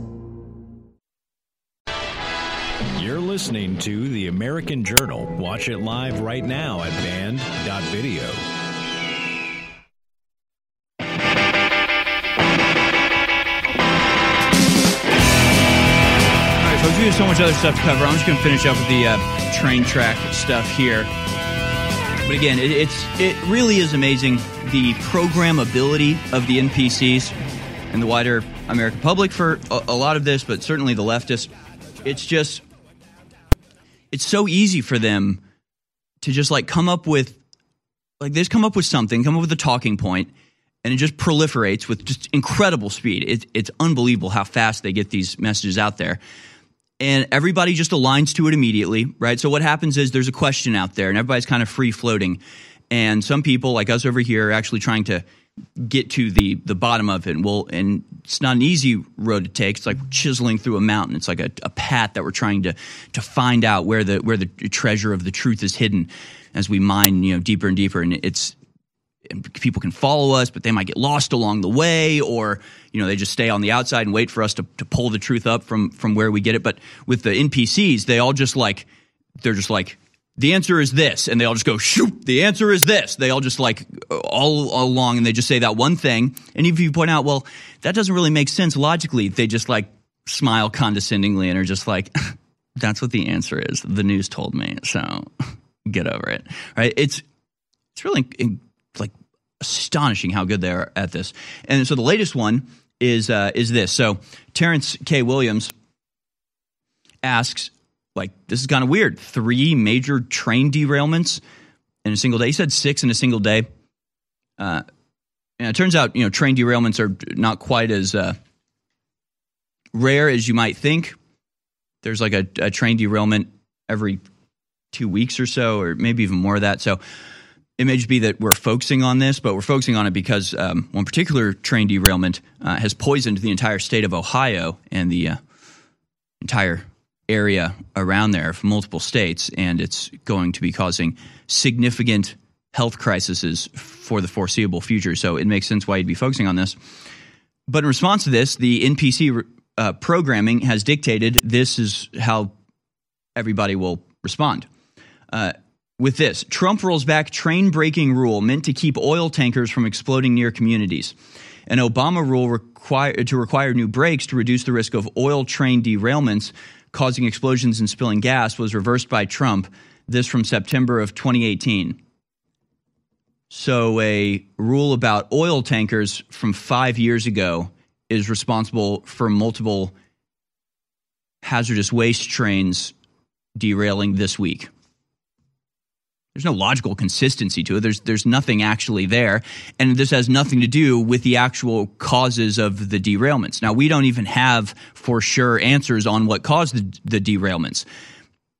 Listening to The American Journal. Watch it live right now at banned.video. All right, folks, we have so much other stuff to cover. I'm just going to finish up with the uh, train track stuff here. But again, it, it's it really is amazing the programmability of the NPCs and the wider American public for a, a lot of this, but certainly the leftists. It's just it's so easy for them to just like come up with like they just come up with something, come up with a talking point, and it just proliferates with just incredible speed. It, it's unbelievable how fast they get these messages out there. And everybody just aligns to it immediately, right? So what happens is there's a question out there, and everybody's kind of free floating. And some people, like us over here, are actually trying to get to the the bottom of it. And we'll and it's not an easy road to take. It's like chiseling through a mountain. It's like a, a path that we're trying to to find out where the where the treasure of the truth is hidden as we mine you know deeper and deeper. And it's and people can follow us, but they might get lost along the way, or you know they just stay on the outside and wait for us to, to pull the truth up from from where we get it. But with the NPCs, they all just like they're just like the answer is this, and they all just go shoot. The answer is this. They all just like all, all along, and they just say that one thing. And if you point out, well, that doesn't really make sense logically, they just like smile condescendingly and are just like, [LAUGHS] that's what the answer is. The news told me, so [LAUGHS] get over it. Right? It's it's really like astonishing how good they are at this. And so the latest one is uh, is this. So Terrence K. Williams asks, like, this is kind of weird. Three major train derailments in a single day. He said six in a single day. Uh, and it turns out, you know, train derailments are not quite as uh, rare as you might think. There's like a, a train derailment every two weeks or so, or maybe even more of that. So it may just be that we're focusing on this, but we're focusing on it because um, one particular train derailment uh, has poisoned the entire state of Ohio and the uh, entire area around there from multiple states, and it's going to be causing significant health crises for the foreseeable future. So it makes sense why you'd be focusing on this. But in response to this, the NPC uh, programming has dictated this is how everybody will respond. Uh, with this, Trump rolls back train braking rule meant to keep oil tankers from exploding near communities. An Obama rule require, to require new brakes to reduce the risk of oil train derailments causing explosions and spilling gas was reversed by Trump. This from September of 2018. So, a rule about oil tankers from five years ago is responsible for multiple hazardous waste trains derailing this week. There's no logical consistency to it. There's there's nothing actually there, and this has nothing to do with the actual causes of the derailments. Now we don't even have for sure answers on what caused the, the derailments,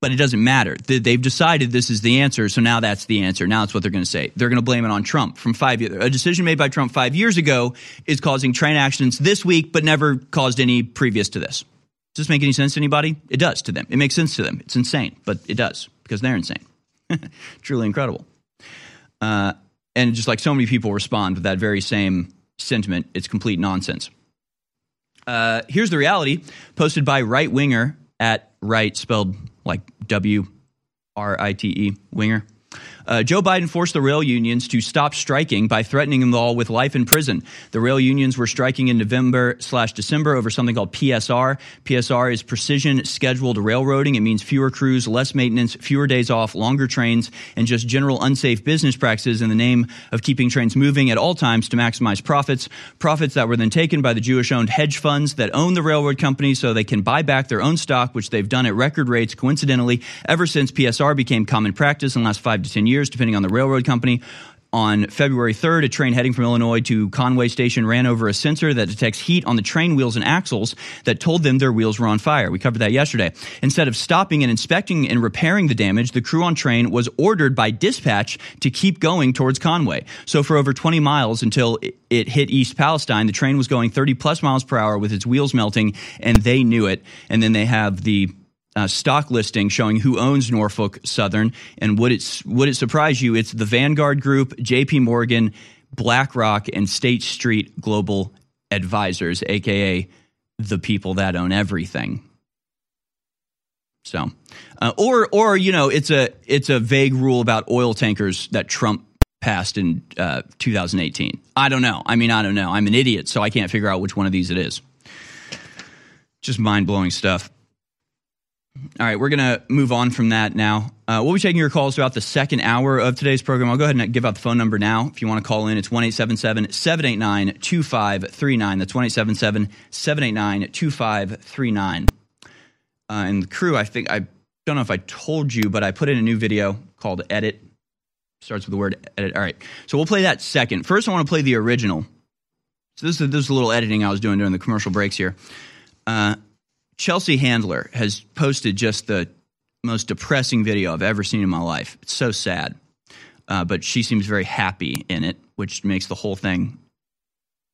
but it doesn't matter. They've decided this is the answer, so now that's the answer. Now it's what they're going to say. They're going to blame it on Trump from five years. A decision made by Trump five years ago is causing train accidents this week, but never caused any previous to this. Does this make any sense to anybody? It does to them. It makes sense to them. It's insane, but it does because they're insane. [LAUGHS] Truly incredible. Uh, and just like so many people respond with that very same sentiment, it's complete nonsense. Uh, here's the reality posted by right winger at right, spelled like W R I T E, winger. Uh, Joe Biden forced the rail unions to stop striking by threatening them all with life in prison. The rail unions were striking in November slash December over something called PSR. PSR is precision scheduled railroading. It means fewer crews, less maintenance, fewer days off, longer trains, and just general unsafe business practices in the name of keeping trains moving at all times to maximize profits. Profits that were then taken by the Jewish owned hedge funds that own the railroad companies so they can buy back their own stock, which they've done at record rates, coincidentally, ever since PSR became common practice in the last five to 10 years, depending on the railroad company. On February 3rd, a train heading from Illinois to Conway Station ran over a sensor that detects heat on the train wheels and axles that told them their wheels were on fire. We covered that yesterday. Instead of stopping and inspecting and repairing the damage, the crew on train was ordered by dispatch to keep going towards Conway. So for over 20 miles until it hit East Palestine, the train was going 30 plus miles per hour with its wheels melting, and they knew it. And then they have the uh, stock listing showing who owns Norfolk Southern. And would it, would it surprise you? It's the Vanguard Group, JP Morgan, BlackRock, and State Street Global Advisors, aka the people that own everything. So, uh, or or you know, it's a it's a vague rule about oil tankers that Trump passed in uh, 2018. I don't know. I mean, I don't know. I'm an idiot, so I can't figure out which one of these it is. Just mind blowing stuff. All right, we're going to move on from that now. Uh, we'll be taking your calls throughout the second hour of today's program. I'll go ahead and give out the phone number now. If you want to call in, it's 1 789 2539. That's 1 789 2539. Uh, and the crew, I think, I don't know if I told you, but I put in a new video called Edit. Starts with the word edit. All right, so we'll play that second. First, I want to play the original. So this is, this is a little editing I was doing during the commercial breaks here. Uh, Chelsea Handler has posted just the most depressing video I've ever seen in my life. It's so sad. Uh, but she seems very happy in it, which makes the whole thing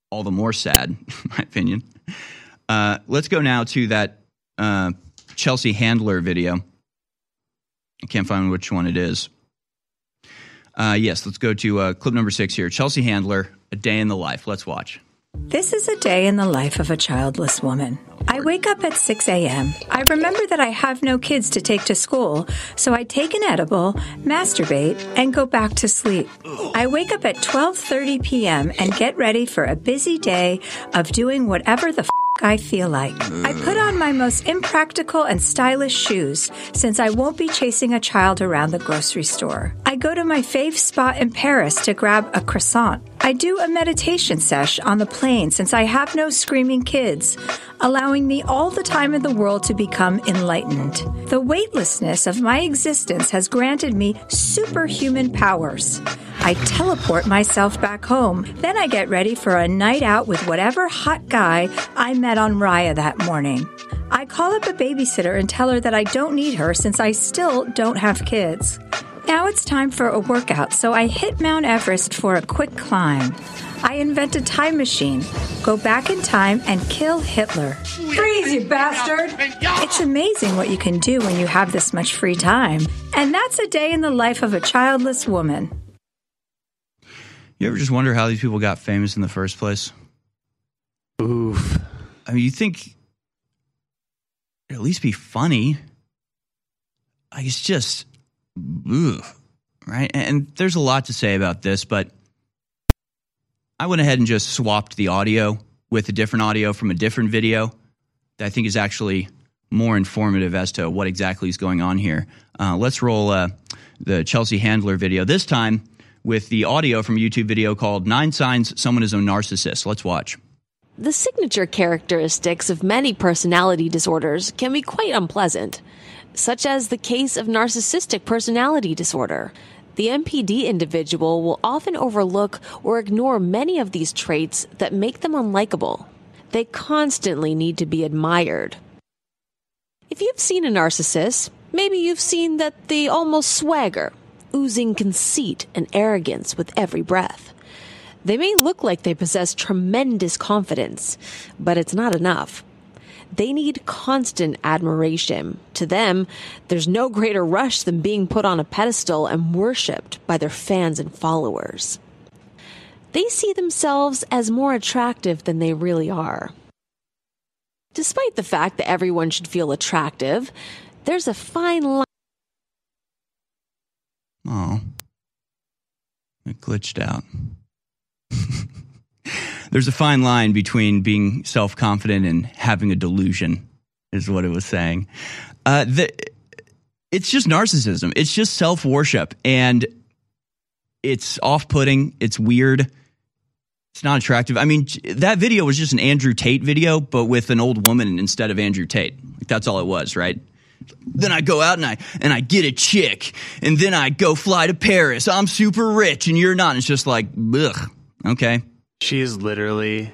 all the more sad, [LAUGHS] in my opinion. Uh, let's go now to that uh, Chelsea Handler video. I can't find which one it is. Uh, yes, let's go to uh, clip number six here. Chelsea Handler, A Day in the Life. Let's watch. This is a day in the life of a childless woman. I wake up at 6 a.m. I remember that I have no kids to take to school, so I take an edible, masturbate, and go back to sleep. I wake up at 12:30 p.m. and get ready for a busy day of doing whatever the f- I feel like. I put on my most impractical and stylish shoes since I won't be chasing a child around the grocery store. I go to my fave spot in Paris to grab a croissant. I do a meditation sesh on the plane since I have no screaming kids, allowing me all the time in the world to become enlightened. The weightlessness of my existence has granted me superhuman powers. I teleport myself back home. Then I get ready for a night out with whatever hot guy I met on Raya that morning. I call up a babysitter and tell her that I don't need her since I still don't have kids. Now it's time for a workout, so I hit Mount Everest for a quick climb. I invent a time machine, go back in time, and kill Hitler. Freeze, you bastard! It's amazing what you can do when you have this much free time. And that's a day in the life of a childless woman. You ever just wonder how these people got famous in the first place? Oof. I mean, you think at least be funny. Like it's just, ugh, right? And there's a lot to say about this, but I went ahead and just swapped the audio with a different audio from a different video that I think is actually more informative as to what exactly is going on here. Uh, let's roll uh, the Chelsea Handler video. This time with the audio from a YouTube video called Nine Signs Someone is a Narcissist. Let's watch. The signature characteristics of many personality disorders can be quite unpleasant, such as the case of narcissistic personality disorder. The NPD individual will often overlook or ignore many of these traits that make them unlikable. They constantly need to be admired. If you've seen a narcissist, maybe you've seen that they almost swagger, oozing conceit and arrogance with every breath. They may look like they possess tremendous confidence, but it's not enough. They need constant admiration. To them, there's no greater rush than being put on a pedestal and worshipped by their fans and followers. They see themselves as more attractive than they really are. Despite the fact that everyone should feel attractive, there's a fine line. Oh, it glitched out. There's a fine line between being self confident and having a delusion, is what it was saying. Uh, the, it's just narcissism, it's just self worship, and it's off putting, it's weird. It's not attractive. I mean, that video was just an Andrew Tate video, but with an old woman instead of Andrew Tate. Like, that's all it was, right? Then I go out and I and I get a chick, and then I go fly to Paris. I'm super rich, and you're not. It's just like, ugh. Okay. She is literally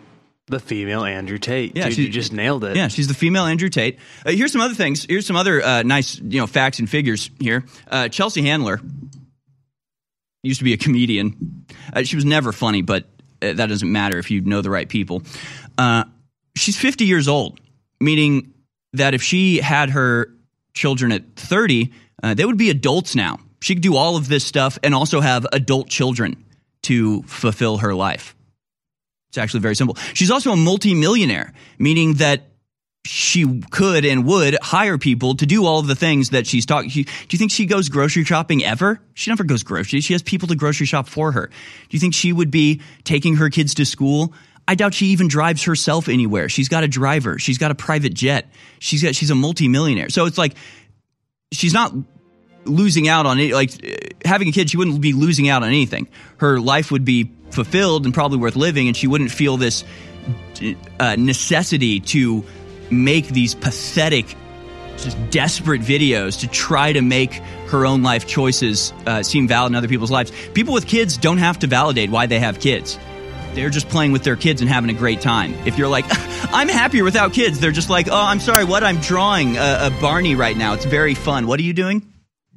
the female Andrew Tate. Yeah, Dude, you just nailed it. Yeah, she's the female Andrew Tate. Uh, here's some other things. Here's some other uh, nice, you know, facts and figures here. Uh, Chelsea Handler used to be a comedian. Uh, she was never funny, but uh, that doesn't matter if you know the right people. Uh, she's 50 years old, meaning that if she had her children at 30, uh, they would be adults now. She could do all of this stuff and also have adult children to fulfill her life. It's actually very simple. She's also a multimillionaire, meaning that she could and would hire people to do all of the things that she's talking. Do you think she goes grocery shopping ever? She never goes grocery. She has people to grocery shop for her. Do you think she would be taking her kids to school? I doubt she even drives herself anywhere. She's got a driver. She's got a private jet. She's got. She's a multimillionaire. So it's like she's not losing out on it. Like having a kid, she wouldn't be losing out on anything. Her life would be fulfilled and probably worth living, and she wouldn't feel this uh, necessity to make these pathetic, just desperate videos to try to make her own life choices uh, seem valid in other people's lives. People with kids don't have to validate why they have kids. They're just playing with their kids and having a great time. If you're like, [LAUGHS] I'm happier without kids, they're just like, oh, I'm sorry, what? I'm drawing a, a Barney right now. It's very fun. What are you doing?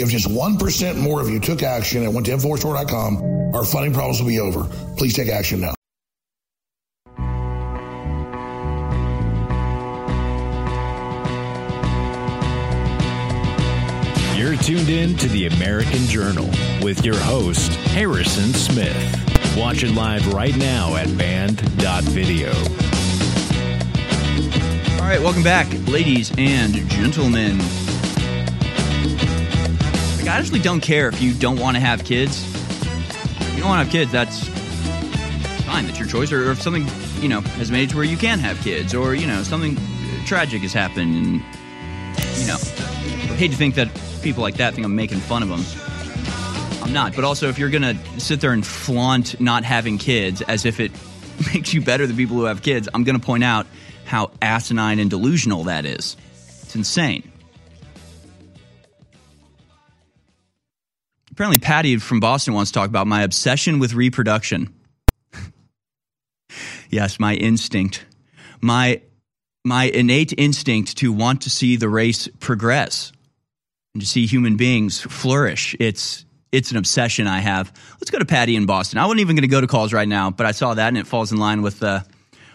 If just 1% more of you took action and went to InfoWarsStore.com, our funding problems will be over. Please take action now. You're tuned in to the American Journal with your host, Harrison Smith. Watch it live right now at banned.video. All right, welcome back, ladies and gentlemen. Like, I actually don't care if you don't want to have kids. If you don't want to have kids, that's fine. That's your choice. Or, if something, you know, has made it to where you can have kids, or, you know, something uh, tragic has happened, and, you know, I hate to think that people like that think I'm making fun of them. I'm not. But also, if you're going to sit there and flaunt not having kids as if it [LAUGHS] makes you better than people who have kids, I'm going to point out how asinine and delusional that is. It's insane. Apparently, Patty from Boston wants to talk about my obsession with reproduction. [LAUGHS] yes, my instinct. My my innate instinct to want to see the race progress and to see human beings flourish. It's it's an obsession I have. Let's go to Patty in Boston. I wasn't even going to go to calls right now, but I saw that and it falls in line with uh,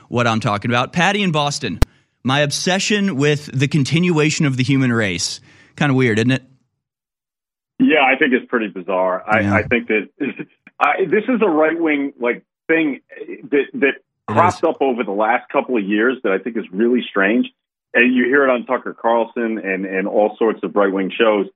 what I'm talking about. Patty in Boston. My obsession with the continuation of the human race. Kind of weird, isn't it? Yeah, I think it's pretty bizarre. Yeah. I, I think that [LAUGHS] I, this is a right wing like thing that that cropped up over the last couple of years that I think is really strange. And you hear it on Tucker Carlson and and all sorts of right wing shows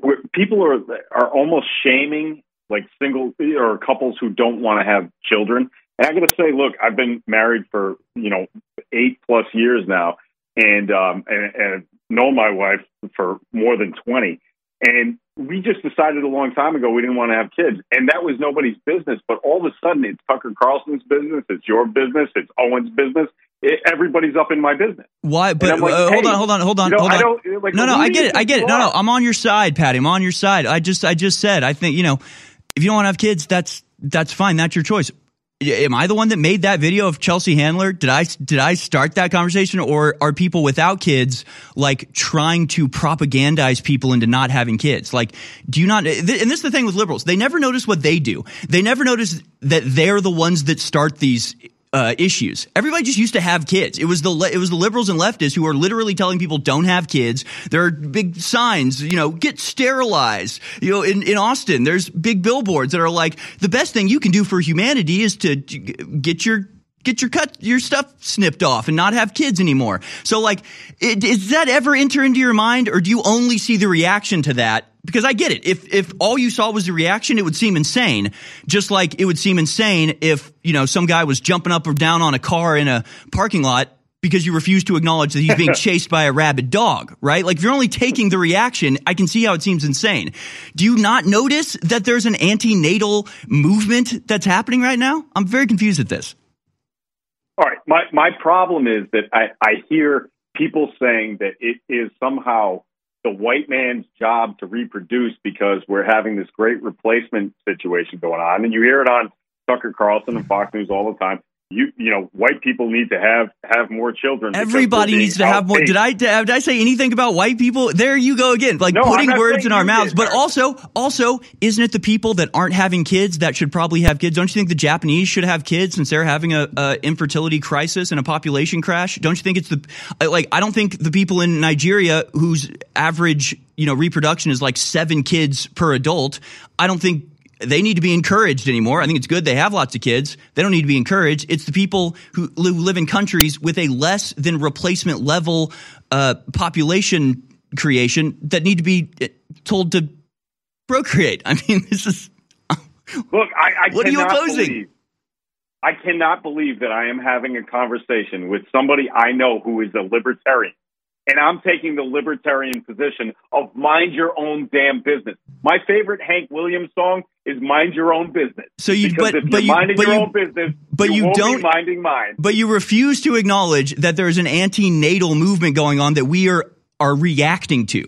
where people are are almost shaming like single or couples who don't want to have children. And I got to say, look, I've been married for you know eight plus years now, and um, and, and know my wife for more than twenty. And we just decided a long time ago we didn't want to have kids, and that was nobody's business. But all of a sudden, it's Tucker Carlson's business, it's your business, it's Owen's business. It, everybody's up in my business. Why? But like, uh, hold on, hold on, hold on, you know, hold on. like, no, no, I get it. I get it. No, no. I'm on your side, Patty. I'm on your side. I just, I just said. I think you know, if you don't want to have kids, that's that's fine. That's your choice. Am I the one that made that video of Chelsea Handler? Did I did I start that conversation, or are people without kids like trying to propagandize people into not having kids? Like, do you not? And this is the thing with liberals; they never notice what they do. They never notice that they're the ones that start these uh, issues. Everybody just used to have kids. It was the it was the liberals and leftists who are literally telling people don't have kids. There are big signs, you know, get sterilized. You know, in, in Austin, there's big billboards that are like the best thing you can do for humanity is to get your get your cut your stuff snipped off and not have kids anymore. So like, it, does that ever enter into your mind, or do you only see the reaction to that? Because I get it. If if all you saw was the reaction, it would seem insane. Just like it would seem insane if you know some guy was jumping up or down on a car in a parking lot because you refuse to acknowledge that he's being [LAUGHS] chased by a rabid dog, right? Like if you're only taking the reaction, I can see how it seems insane. Do you not notice that there's an anti-natal movement that's happening right now? I'm very confused at this. My my problem is that I, I hear people saying that it is somehow the white man's job to reproduce because we're having this great replacement situation going on. And you hear it on Tucker Carlson and Fox News all the time. You you know, white people need to have have more children. Everybody needs to have more. Did I did I say anything about white people? There you go again, like No, putting words in our mouths. did, But also, also, isn't it the people that aren't having kids that should probably have kids? Don't you think the Japanese should have kids since they're having a, a infertility crisis and a population crash? Don't you think it's the uh, like? I don't think the people in Nigeria whose average you know reproduction is like seven kids per adult. I don't think they need to be encouraged anymore. I think it's good they have lots of kids. They don't need to be encouraged. It's the people who, live in countries with a less than replacement level uh, population creation that need to be uh, told to procreate. [LAUGHS] I mean, this is Look, I, I What are you opposing? Believe, I cannot believe that I am having a conversation with somebody I know who is a libertarian. And I'm taking the libertarian position of mind your own damn business. My favorite Hank Williams song is "Mind Your Own Business." So you- because but- but you're you- minding but your you- own business, but you won't don't- minding mine. but you refuse to acknowledge that there's an anti-natal movement going on that we are are reacting to.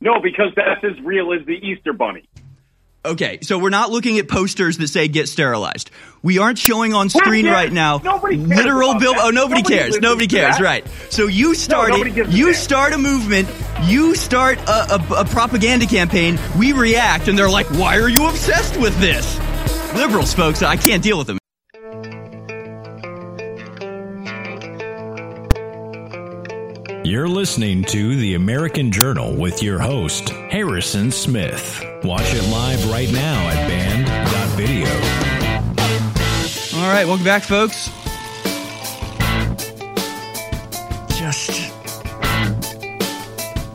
No, because that's as real as the Easter Bunny. Okay, so we're not looking at posters that say "get sterilized." We aren't showing on screen right now Nobody literal bill. that. Oh, nobody, Nobody cares. Nobody cares. Right. So you start nobody it. gives a You start a movement. You start a, a, a propaganda campaign. We react, and they're like, "Why are you obsessed with this?" Liberals, folks, I can't deal with them. You're listening to The American Journal with your host, Harrison Smith. Watch it live right now at banned.video. All right, welcome back, folks. Just,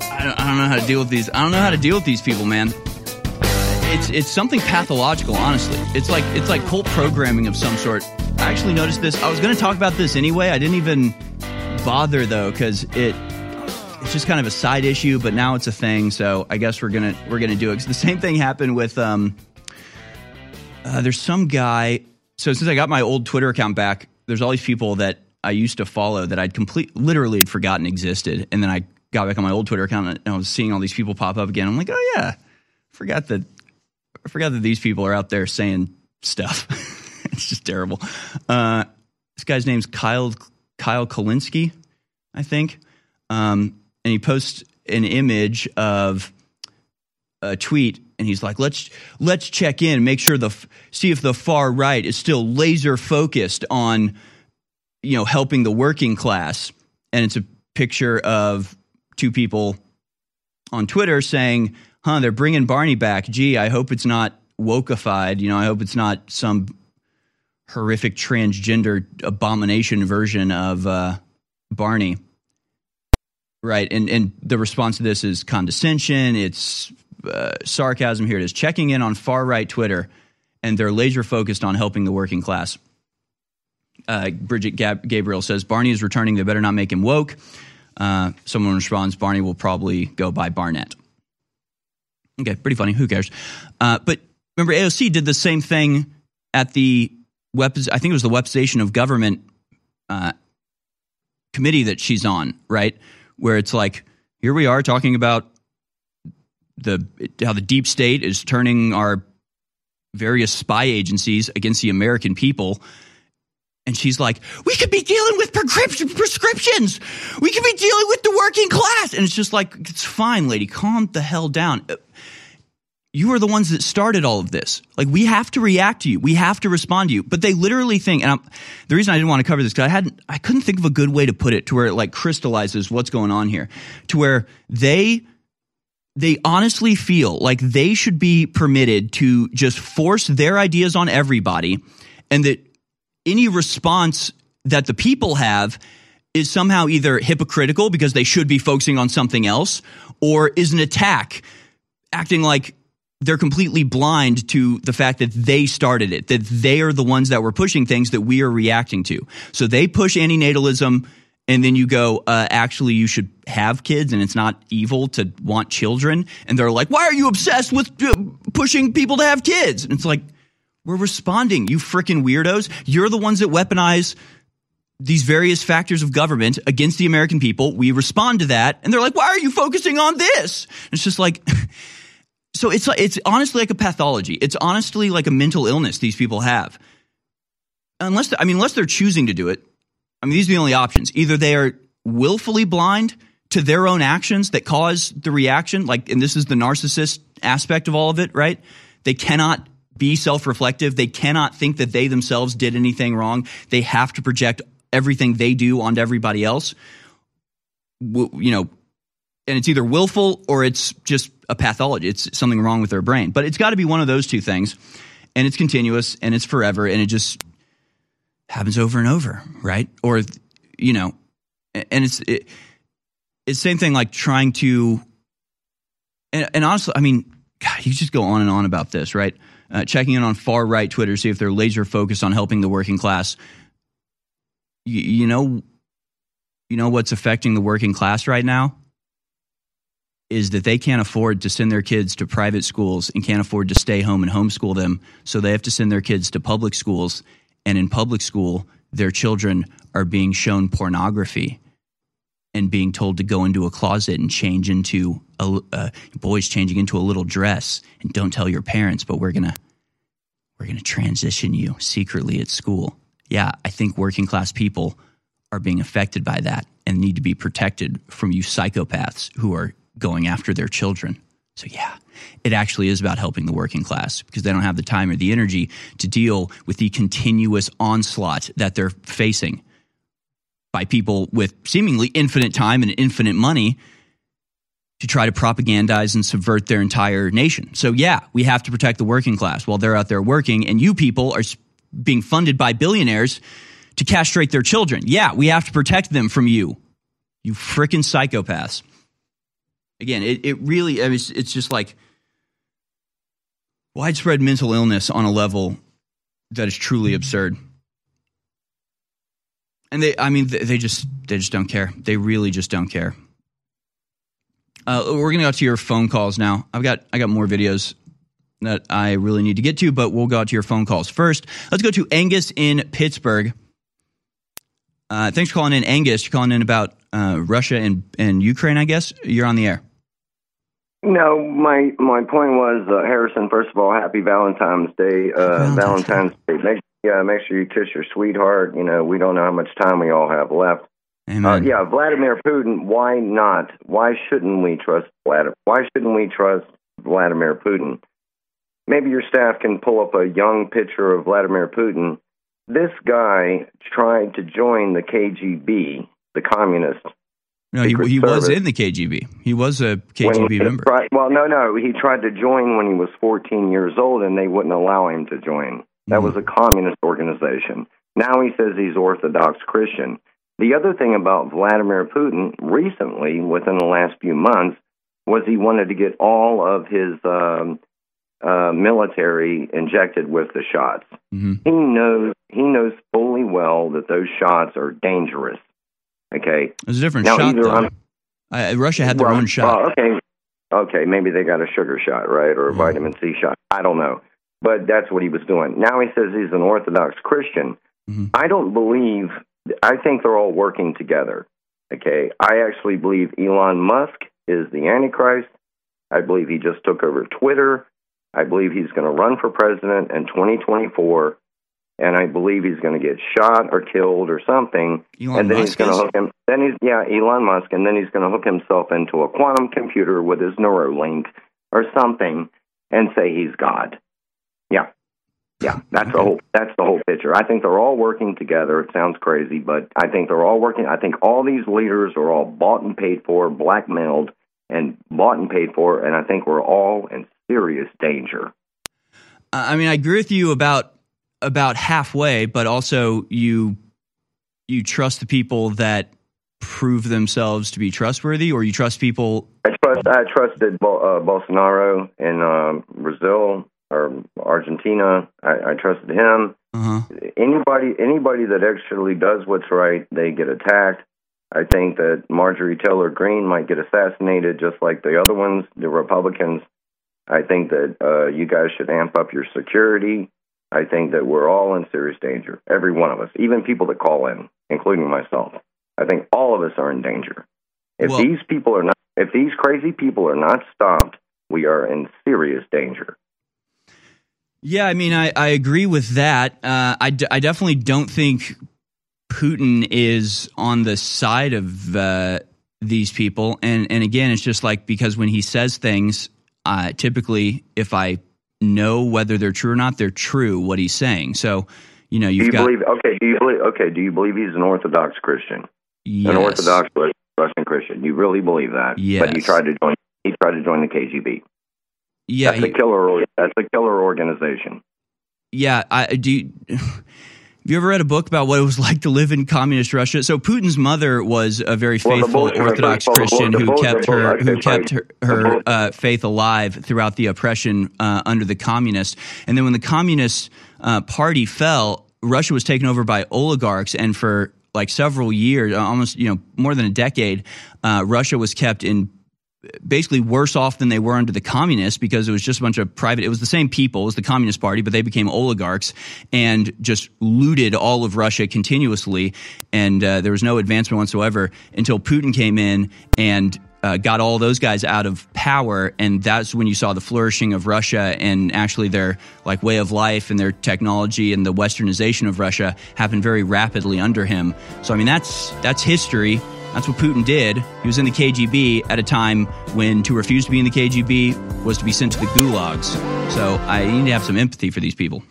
I don't, I don't know how to deal with these. I don't know how to deal with these people, man. It's it's something pathological, honestly. It's like it's like cult programming of some sort. I actually noticed this. I was going to talk about this anyway. I didn't even bother though because it it's just kind of a side issue. But now it's a thing, so I guess we're gonna we're gonna do it. the same thing happened with um. Uh, there's some guy. So since I got my old Twitter account back, there's all these people that I used to follow that I'd complete literally had forgotten existed, and then I got back on my old Twitter account and I was seeing all these people pop up again. I'm like, oh yeah, forgot that. I forgot that these people are out there saying stuff. [LAUGHS] it's just terrible. Uh, this guy's name's Kyle Kyle Kulinski, I think, um, and he posts an image of a tweet and he's like let's let's check in make sure the see if the far right is still laser focused on you know helping the working class. And it's a picture of two people on Twitter saying huh they're bringing Barney back. Gee I hope it's not wokeified. You know I hope it's not some horrific transgender abomination version of uh, Barney right and and the response to this is condescension it's uh, sarcasm here it is checking in on far right twitter and they're laser focused on helping the working class. Uh, bridget Gab- gabriel says barney is returning they better not make him woke. Uh, someone responds barney will probably go by barnett. Okay pretty funny who cares? Uh, but remember aoc did the same thing at the weapons i think it was the weaponization of government uh, committee that she's on, right? Where it's like, here we are talking about the how the deep state is turning our various spy agencies against the American people. And she's like, we could be dealing with prescriptions. We could be dealing with the working class. And it's just like, it's fine, lady. Calm the hell down. You are the ones that started all of this. Like, we have to react to you. We have to respond to you. But they literally think, and I'm, the reason I didn't want to cover this because I hadn't, I couldn't think of a good way to put it to where it like crystallizes what's going on here, to where they they honestly feel like they should be permitted to just force their ideas on everybody and that any response that the people have is somehow either hypocritical because they should be focusing on something else or is an attack acting like they're completely blind to the fact that they started it that they are the ones that were pushing things that we are reacting to so they push antinatalism and then you go, uh, actually, you should have kids, and it's not evil to want children. And they're like, why are you obsessed with uh, pushing people to have kids? And it's like, we're responding, you freaking weirdos. You're the ones that weaponize these various factors of government against the American people. We respond to that, and they're like, why are you focusing on this? And it's just like, [LAUGHS] so it's it's honestly like a pathology. It's honestly like a mental illness these people have. Unless, I mean, unless they're choosing to do it, I mean, these are the only options. Either they are willfully blind to their own actions that cause the reaction, like, and this is the narcissist aspect of all of it, right? They cannot be self reflective. They cannot think that they themselves did anything wrong. They have to project everything they do onto everybody else. You know, and it's either willful or it's just a pathology. It's something wrong with their brain. But it's got to be one of those two things. And it's continuous and it's forever. And it just happens over and over, right? Or, you know, and it's, it, it's same thing like trying to, and, and honestly, I mean, God, you just go on and on about this, right? Uh, checking in on far right Twitter, see if they're laser focused on helping the working class. You, you know, you know what's affecting the working class right now is that they can't afford to send their kids to private schools and can't afford to stay home and homeschool them, so they have to send their kids to public schools. And in public school, their children are being shown pornography and being told to go into a closet and change into a uh, boys changing into a little dress. And don't tell your parents but we're gonna we're gonna transition you secretly at school. Yeah i think working class people are being affected by that and need to be protected from you psychopaths who are going after their children so yeah it actually is about helping the working class because they don't have the time or the energy to deal with the continuous onslaught that they're facing by people with seemingly infinite time and infinite money to try to propagandize and subvert their entire nation. So, yeah, we have to protect the working class while they're out there working, and you people are being funded by billionaires to castrate their children. Yeah, we have to protect them from you, you freaking psychopaths. Again, it, it really, I mean, it's, it's just like widespread mental illness on a level that is truly absurd. And they i mean they just they just don't care. They really just don't care. Uh, we're gonna go to your phone calls now. I've got i got more videos that i really need to get to but we'll go to your phone calls first. Let's go to angus in pittsburgh. Uh, thanks for calling in angus. You're calling in about uh, russia and, and ukraine i guess. You're on the air no, my my point was uh, Harrison. First of all, happy Valentine's Day. Uh, Valentine's, Day. Make yeah, make sure you kiss your sweetheart. You know, we don't know how much time we all have left. Uh, yeah, Vladimir Putin. Why not? Why shouldn't we trust Vladimir? Why shouldn't we trust Vladimir Putin? Maybe your staff can pull up a young picture of Vladimir Putin. This guy tried to join the KGB, the communist. No, he, he was in the KGB. He was a KGB he member. Tried, well, no, no. He tried to join when he was 14 years old, and they wouldn't allow him to join. That was a communist organization. Now he says he's Orthodox Christian. The other thing about Vladimir Putin recently, within the last few months, was he wanted to get all of his um, uh, military injected with the shots. Mm-hmm. He knows he knows fully well that those shots are dangerous. Okay, There's a different Now, shot though. Russia had their Well, own shot. okay, okay, maybe they got a sugar shot, right, or a vitamin C shot. I don't know, but that's what he was doing. Now he says he's an Orthodox Christian. Mm-hmm. I don't believe. I think they're all working together. Okay, I actually believe Elon Musk is the Antichrist. I believe he just took over Twitter. I believe he's going to run for president in 2024, and I believe he's going to get shot or killed or something. Elon and then he's Musk going to hook him. Then he's yeah, Elon Musk, and then he's going to hook himself into a quantum computer with his Neuralink or something, and say he's God. Yeah, yeah, that's the whole that's the whole picture. I think they're all working together. It sounds crazy, but I think they're all working. I think all these leaders are all bought and paid for, blackmailed and bought and paid for, and I think we're all in serious danger. I mean, I agree with you about about halfway, but also you you trust the people that prove themselves to be trustworthy, or you trust people. I trust. I trusted Bol- uh, Bolsonaro in um, Brazil or Argentina. I, I trusted him. Uh-huh. Anybody, anybody that actually does what's right, they get attacked. I think that Marjorie Taylor Greene might get assassinated, just like the other ones, the Republicans. I think that uh, you guys should amp up your security. I think that we're all in serious danger, every one of us, even people that call in, including myself. I think all of us are in danger. If Well- these people are not, if these crazy people are not stopped, we are in serious danger. Yeah, I mean, I, I agree with that. Uh, I, d- I definitely don't think Putin is on the side of uh, these people. And, and again, it's just like because when he says things, uh, typically, if I know whether they're true or not, they're true, what he's saying. So, you know, you've you got. believe? Okay. Do you believe? Okay. Do you believe he's an Orthodox Christian? Yes. An Orthodox Russian Christian. You really believe that? Yes. But he tried to join. He tried to join the KGB. Yeah, That's a killer. That's a killer organization. yeah i do Have you ever read a book about what it was [LAUGHS] like to live in communist Russia? So Putin's mother was a very faithful Bolshevik- Orthodox Christian who kept her who kept her, her uh, faith alive throughout the oppression uh, under the communists. And then when the communist uh, party fell, Russia was taken over by oligarchs, and for like several years, uh, almost you know more than a decade, uh, Russia was kept in basically worse off than they were under the communists because it was just a bunch of private it was the same people as the communist party but they became oligarchs and just looted all of russia continuously. And uh, there was no advancement whatsoever until putin came in and uh, got all those guys out of power. And that's when you saw the flourishing of russia and actually their like way of life and their technology and the westernization of russia happened very rapidly under him. So i mean that's that's history that's what Putin did. He was in the KGB at a time when to refuse to be in the KGB was to be sent to the gulags. So I need to have some empathy for these people.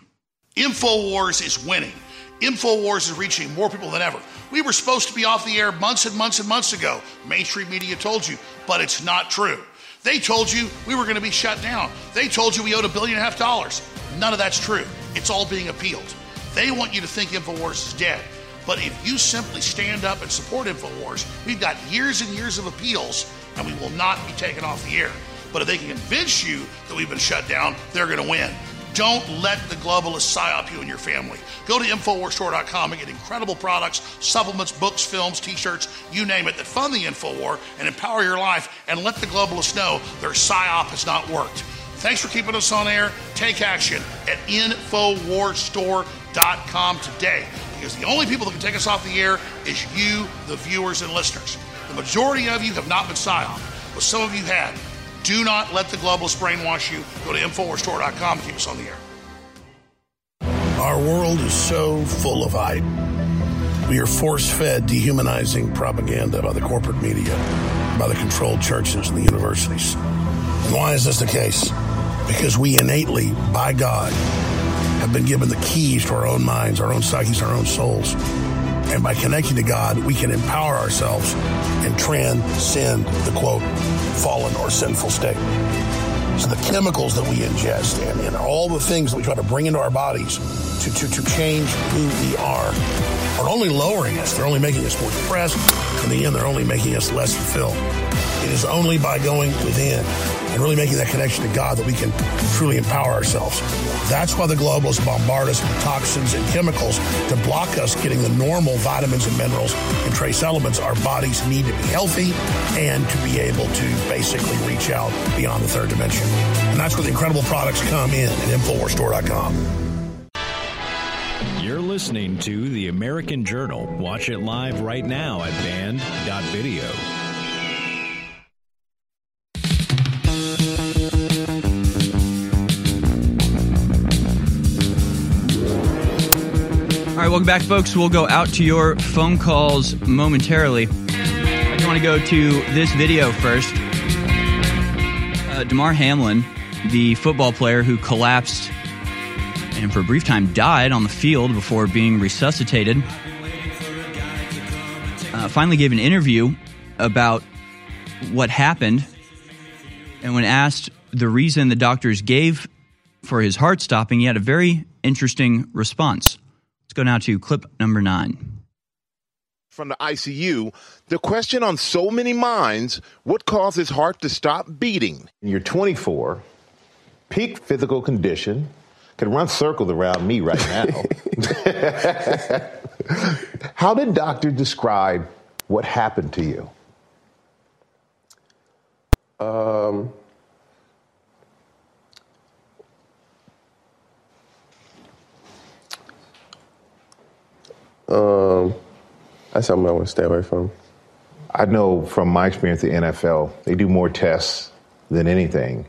InfoWars is winning. InfoWars is reaching more people than ever. We were supposed to be off the air months and months and months ago. Mainstream media told you, but it's not true. They told you we were going to be shut down. They told you we owed a billion and a half dollars. None of that's true. It's all being appealed. They want you to think InfoWars is dead. But if you simply stand up and support InfoWars, we've got years and years of appeals and we will not be taken off the air. But if they can convince you that we've been shut down, they're going to win. Don't let the globalists psyop you and your family. Go to InfoWarsStore.com and get incredible products, supplements, books, films, t shirts, you name it, that fund the InfoWar and empower your life and let the globalists know their psyop has not worked. Thanks for keeping us on air. Take action at InfoWarsStore.com today because the only people that can take us off the air is you, the viewers and listeners. The majority of you have not been psyop, but some of you have. Do not let the globalists brainwash you. Go to InfoWarsStore.com and keep us on the air. Our world is so full of hype. We are force fed dehumanizing propaganda by the corporate media, by the controlled churches and the universities. And why is this the case? Because we innately, by God, have been given the keys to our own minds, our own psyches, our own souls. And by connecting to God, we can empower ourselves and transcend the quote, fallen or sinful state. So the chemicals that we ingest and, and all the things that we try to bring into our bodies to, to, to change who we are are only lowering us. They're only making us more depressed. In the end, they're only making us less fulfilled. It is only by going within and really making that connection to God that we can truly empower ourselves. That's why the globalists bombard us with toxins and chemicals to block us getting the normal vitamins and minerals and trace elements our bodies need to be healthy and to be able to basically reach out beyond the third dimension. And that's where the incredible products come in at InfoWarsStore.com. You're listening to The American Journal. Watch it live right now at banned.video. welcome back, folks. We'll go out to your phone calls momentarily. I just want to go to this video first. Uh, Hamlin, the football player who collapsed and for a brief time died on the field before being resuscitated, uh, finally gave an interview about what happened. And when asked the reason the doctors gave for his heart stopping, he had a very interesting response. Let's go now to clip number nine. From the ICU, the question on so many minds what caused his heart to stop beating? You're 24, peak physical condition, could run circles around me right now. [LAUGHS] How did doctor describe what happened to you? Um, um, that's something I want to stay away from. I know from my experience at NFL, they do more tests than anything.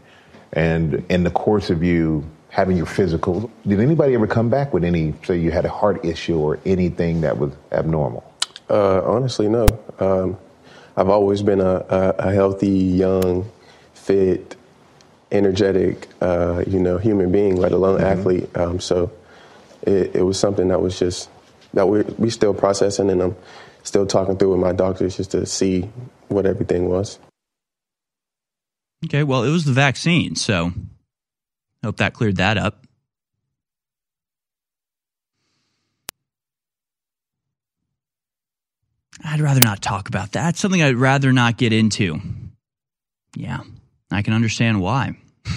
And in the course of you having your physical, did anybody ever come back with any, say you had a heart issue or anything that was abnormal? Uh, honestly, no. Um, I've always been a, a, a healthy, young, fit, energetic, uh, you know, human being, let alone Mhm. athlete. Um, so it, it was something that was just that we we still processing, and I'm still talking through with my doctors just to see what everything was. Okay, well, it was the vaccine, so hope that cleared that up. I'd rather not talk about that. It's something I'd rather not get into. Yeah, I can understand why. [LAUGHS]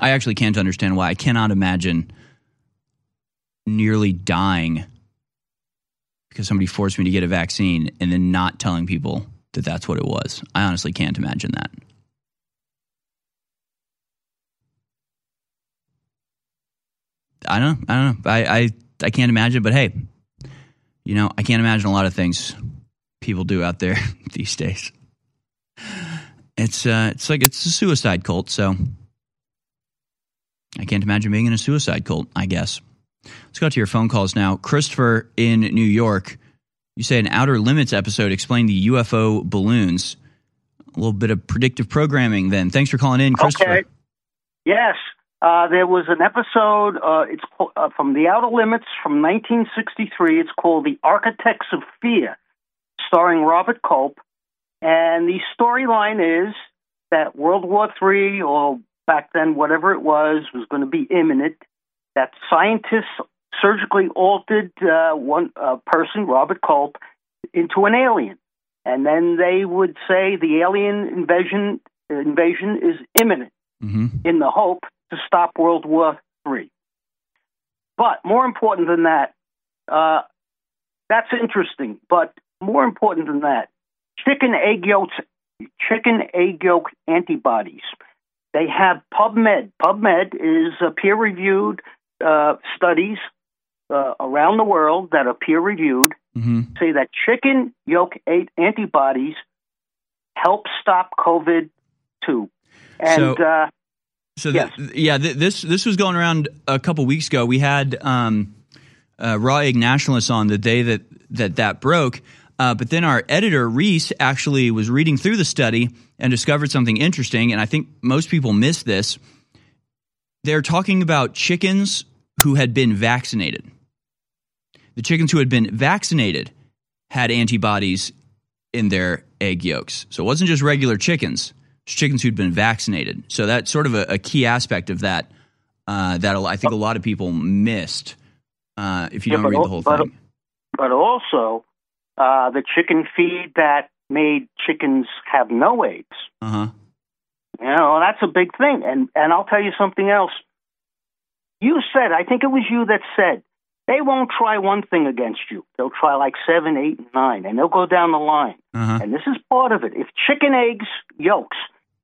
I actually can't understand why. I cannot imagine nearly dying because somebody forced me to get a vaccine and then not telling people that that's what it was. I honestly can't imagine that. I don't. I don't know. I, I, I can't imagine, but hey, you know, I can't imagine a lot of things people do out there [LAUGHS] these days. It's uh, it's like it's a suicide cult, so I can't imagine being in a suicide cult. I guess. Let's go to your phone calls now. Christopher in New York, you say an Outer Limits episode explained the UFO balloons. A little bit of predictive programming, then. Thanks for calling in, Christopher. Okay. Yes, uh, there was an episode. Uh, it's uh, from the Outer Limits from 1963. It's called "The Architects of Fear," starring Robert Culp. And the storyline is that World War III, or back then whatever it was, was going to be imminent. That scientists surgically altered uh, one uh, person, Robert Culp, into an alien, and then they would say the alien invasion invasion is imminent, mm-hmm. in the hope to stop World War III. But more important than that, uh, that's interesting. But more important than that, chicken egg yolks, chicken egg yolk antibodies. They have PubMed. PubMed is a peer reviewed uh, studies uh, around the world that are peer reviewed mm-hmm. say that chicken yolk antibodies help stop COVID too. And So- uh, So th- yeah, th- this this was going around a couple weeks ago. We had um, uh, Raw Egg Nationalists on the day that that that broke. Uh, but then our editor Reese actually was reading through the study and discovered something interesting. And I think most people miss this. They're talking about chickens who had been vaccinated. The chickens who had been vaccinated had antibodies in their egg yolks. So it wasn't just regular chickens; it's chickens who'd been vaccinated. So that's sort of a, a key aspect of that uh, that I think a lot of people missed uh, if you Yeah, don't read the whole but- thing. but also uh, the chicken feed that made chickens have no AIDS. Uh huh. You know, that's a big thing. And and I'll tell you something else. You said, I think it was you that said, they won't try one thing against you. They'll try like seven, eight, nine, and they'll go down the line. Uh-huh. And this is part of it. If chicken eggs yolks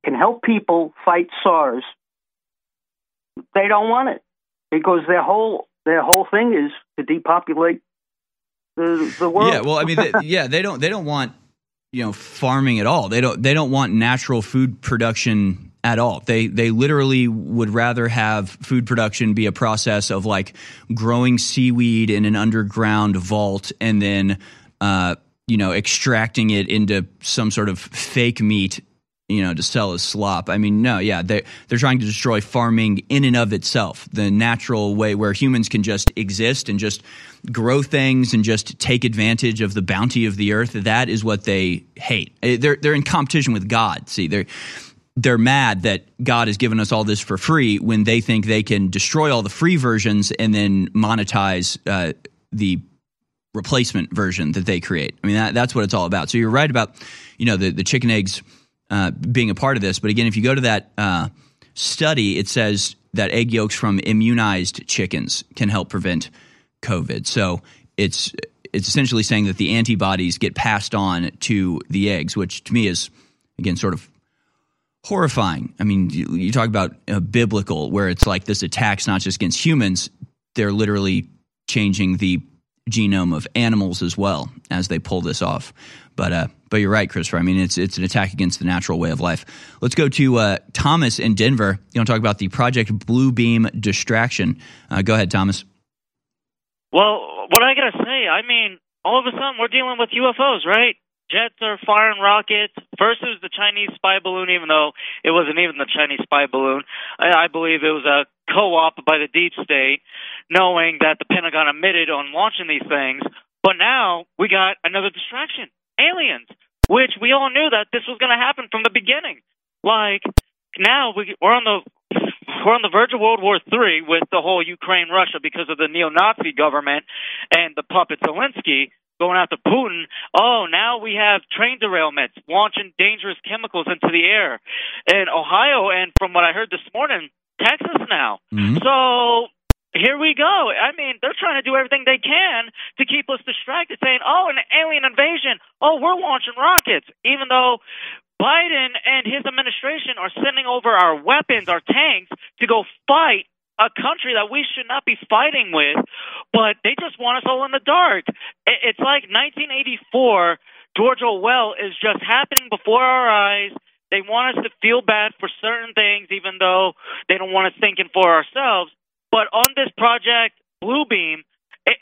can help people fight SARS, they don't want it because their whole their whole thing is to depopulate the the world. Yeah, well, I mean, they, [LAUGHS] yeah, they don't they don't want you know farming at all. They don't they don't want natural food production at all. They they literally would rather have food production be a process of like growing seaweed in an underground vault and then uh, you know extracting it into some sort of fake meat you know to sell as slop. I mean, no, yeah, they they're trying to destroy farming in and of itself, the natural way where humans can just exist and just grow things and just take advantage of the bounty of the earth. That is what they hate. Eh, They're they're in competition with God. See, they're they're mad that God has given us all this for free when they think they can destroy all the free versions and then monetize uh, the replacement version that they create. I mean, that, that's what it's all about. So you're right about, you know, the, the chicken eggs uh, being a part of this. But again, if you go to that uh, study, it says that egg yolks from immunized chickens can help prevent COVID. So it's it's essentially saying that the antibodies get passed on to the eggs, which to me is again sort of horrifying. I mean, you, you talk about uh, biblical, where it's like this attack's not just against humans; they're literally changing the genome of animals as well as they pull this off. But uh, but you're right, Christopher. I mean, it's it's an attack against the natural way of life. Let's go to uh, Thomas in Denver. You want to talk about the Project Blue Beam distraction? Uh, go ahead, Thomas. Well, what I gotta say, I mean, all of a sudden we're dealing with UFOs, right? Jets are firing rockets. First, it was the Chinese spy balloon, even though it wasn't even the Chinese spy balloon. I, I believe it was a co-op by the deep state, knowing that the Pentagon admitted on launching these things. But now we got another distraction: aliens, which we all knew that this was going to happen from the beginning. Like now we, we're on the we're on the verge of World War III with the whole Ukraine Russia because of the neo Nazi government and the puppet Zelensky. Going after Putin. Oh, now we have train derailments, launching dangerous chemicals into the air in Ohio, and from what I heard this morning, Texas now. Mm-hmm. So here we go. I mean, they're trying to do everything they can to keep us distracted, saying, "Oh, an alien invasion! Oh, we're launching rockets," even though Biden and his administration are sending over our weapons, our tanks, to go fight a country that we should not be fighting with, but they just want us all in the dark. It's like 1984. George Orwell is just happening before our eyes. They want us to feel bad for certain things, even though they don't want us thinking for ourselves. But on this project, Bluebeam,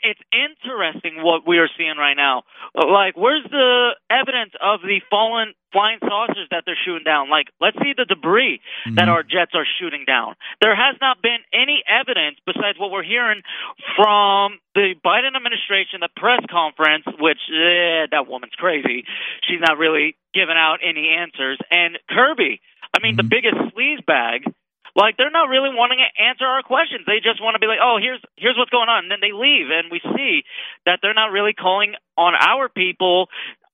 it's interesting what we are seeing right now. Like, where's the evidence of the fallen flying saucers that they're shooting down? Like, let's see the debris mm-hmm. that our jets are shooting down. There has not been any evidence besides what we're hearing from the Biden administration, the press conference, which eh, that woman's crazy. She's not really giving out any answers. And Kirby, I mean, mm-hmm. the biggest sleaze bag like they're not really wanting to answer our questions. They just want to be like, "Oh, here's here's what's going on," and then they leave, and we see that they're not really calling on our people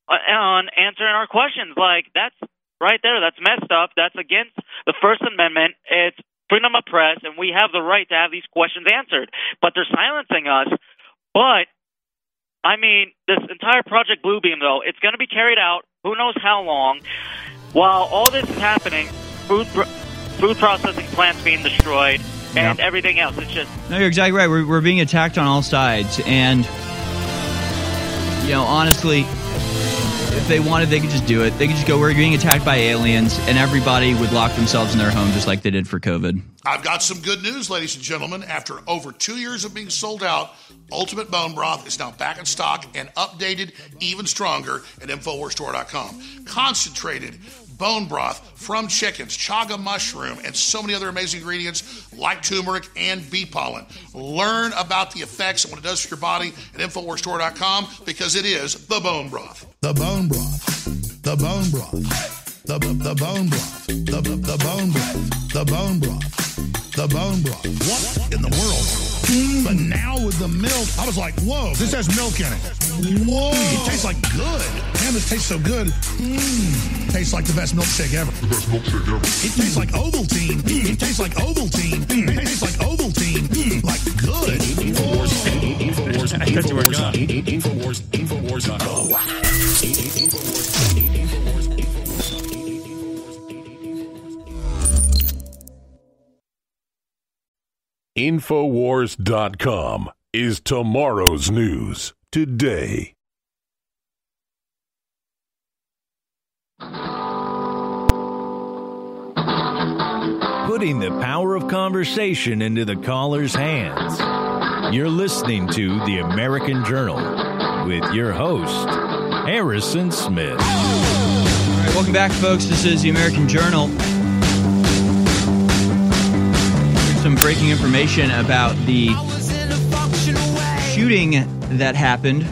uh, on answering our questions. Like that's right there. That's messed up. That's against the First Amendment. It's freedom of press, and we have the right to have these questions answered. But they're silencing us. But I mean, this entire Project Bluebeam, though, it's going to be carried out. Who knows how long? While all this is happening, food food processing plants being destroyed, and yep. everything else. It's just no. You're exactly right. We're, we're being attacked on all sides, and you know, honestly, if they wanted, they could just do it. They could just go, "We're being attacked by aliens," and everybody would lock themselves in their home, just like they did for COVID. I've got some good news, ladies and gentlemen. After over two years of being sold out, Ultimate Bone Broth is now back in stock and updated even stronger at InfoWarsStore.com. Concentrated bone broth from chickens, chaga mushroom, and so many other amazing ingredients like turmeric and bee pollen. Learn about the effects and what it does for your body at InfoWarsStore.com because it is the bone broth. The bone broth. The bone broth. The, the, bone broth. The, the bone broth. The bone broth. The bone broth. What in the world? But now with the milk, I was like, whoa, this has milk in it. Whoa. It tastes like good. Man, this tastes so good. Mm. Tastes like the best milkshake ever. The best milkshake ever. It tastes like Ovaltine. Mm. It tastes like Ovaltine. Mm. It tastes like Ovaltine. Mm. Like good. Infowars. Infowars. Infowars. Infowars. Infowars. Infowars. Infowars. Infowars. Infowars. Infowars. Infowars. Infowars. Infowars.com is tomorrow's news today. Putting the power of conversation into the caller's hands. You're listening to The American Journal with your host, Harrison Smith. All right, welcome back, folks. This is The American Journal. Some breaking information about the shooting that happened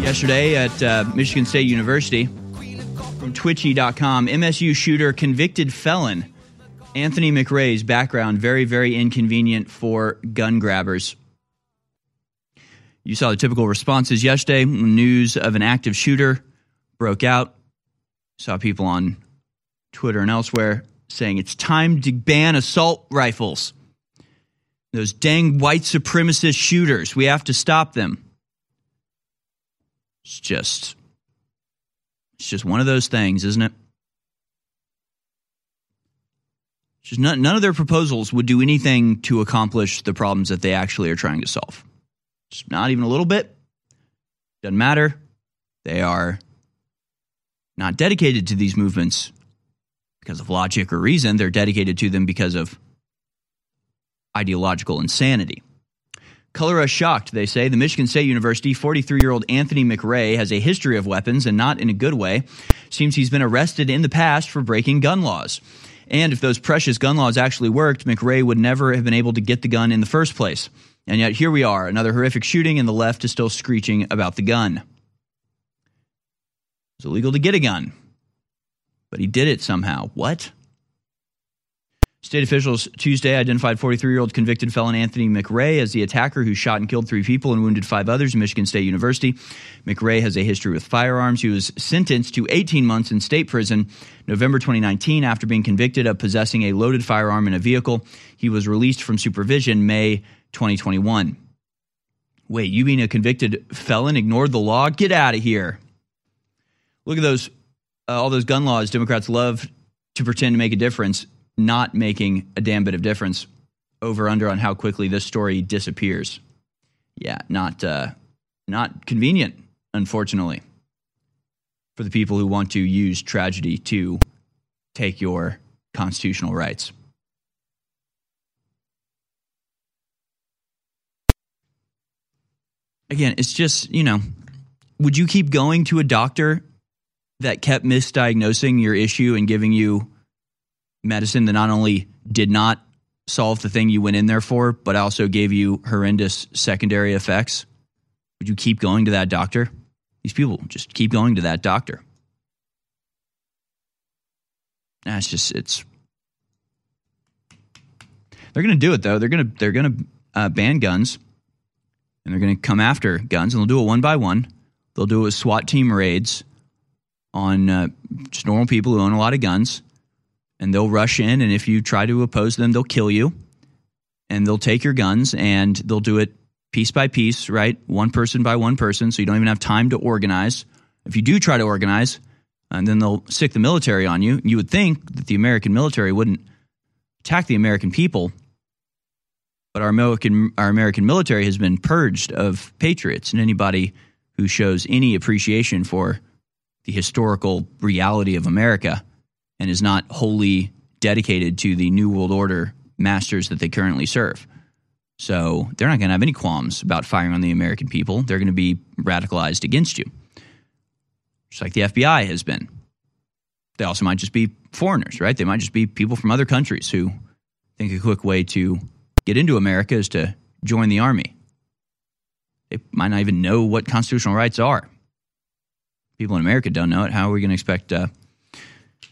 yesterday at uh, Michigan State University. From Twitchy.com, MSU shooter convicted felon Anthony McRae's background very, very inconvenient for gun grabbers. You saw the typical responses yesterday. News of an active shooter broke out. Saw people on Twitter and elsewhere saying it's time to ban assault rifles. Those dang white supremacist shooters. We have to stop them. It's just it's just one of those things, isn't it? Just none, none of their proposals would do anything to accomplish the problems that they actually are trying to solve. Just not even a little bit. Doesn't matter. They are not dedicated to these movements because of logic or reason. They're dedicated to them because of ideological insanity. Color us shocked, they say. The Michigan State University 43 year old Anthony McRae has a history of weapons and not in a good way. Seems he's been arrested in the past for breaking gun laws. And if those precious gun laws actually worked, McRae would never have been able to get the gun in the first place. And yet here we are, another horrific shooting, and the left is still screeching about the gun. It's illegal to get a gun, but he did it somehow. What? State officials Tuesday identified 43 year old convicted felon Anthony McRae as the attacker who shot and killed three people and wounded five others in Michigan State University. McRae has a history with firearms. He was sentenced to 18 months in state prison November 2019 after being convicted of possessing a loaded firearm in a vehicle. He was released from supervision May 2021. Wait, you mean a convicted felon ignored the law? Get out of here. Look at those, uh, all those gun laws Democrats love to pretend to make a difference not making a damn bit of difference. Over under on how quickly this story disappears. Yeah, not uh, not convenient, unfortunately, for the people who want to use tragedy to take your constitutional rights. Again, it's just, you know, would you keep going to a doctor that kept misdiagnosing your issue and giving you medicine that not only did not solve the thing you went in there for, but also gave you horrendous secondary effects? Would you keep going to that doctor? These people just keep going to that doctor. That's just it's. They're going to do it though. They're going to they're going to uh, ban guns, and they're going to come after guns, and they'll do it one by one. They'll do it with SWAT team raids on uh, just normal people who own a lot of guns and they'll rush in and if you try to oppose them they'll kill you. And they'll take your guns and they'll do it piece by piece right? One person by one person so you don't even have time to organize. If you do try to organize and then they'll stick the military on you you would think that the american military wouldn't attack the american people but our american our american military has been purged of patriots and anybody who shows any appreciation for the historical reality of america and is not wholly dedicated to the New World Order masters that they currently serve. So they're not going to have any qualms about firing on the American people. They're going to be radicalized against you, just like the FBI has been. They also might just be foreigners, right? They might just be people from other countries who think a quick way to get into America is to join the army. They might not even know what constitutional rights are. People in America don't know it. How are we going to expect uh,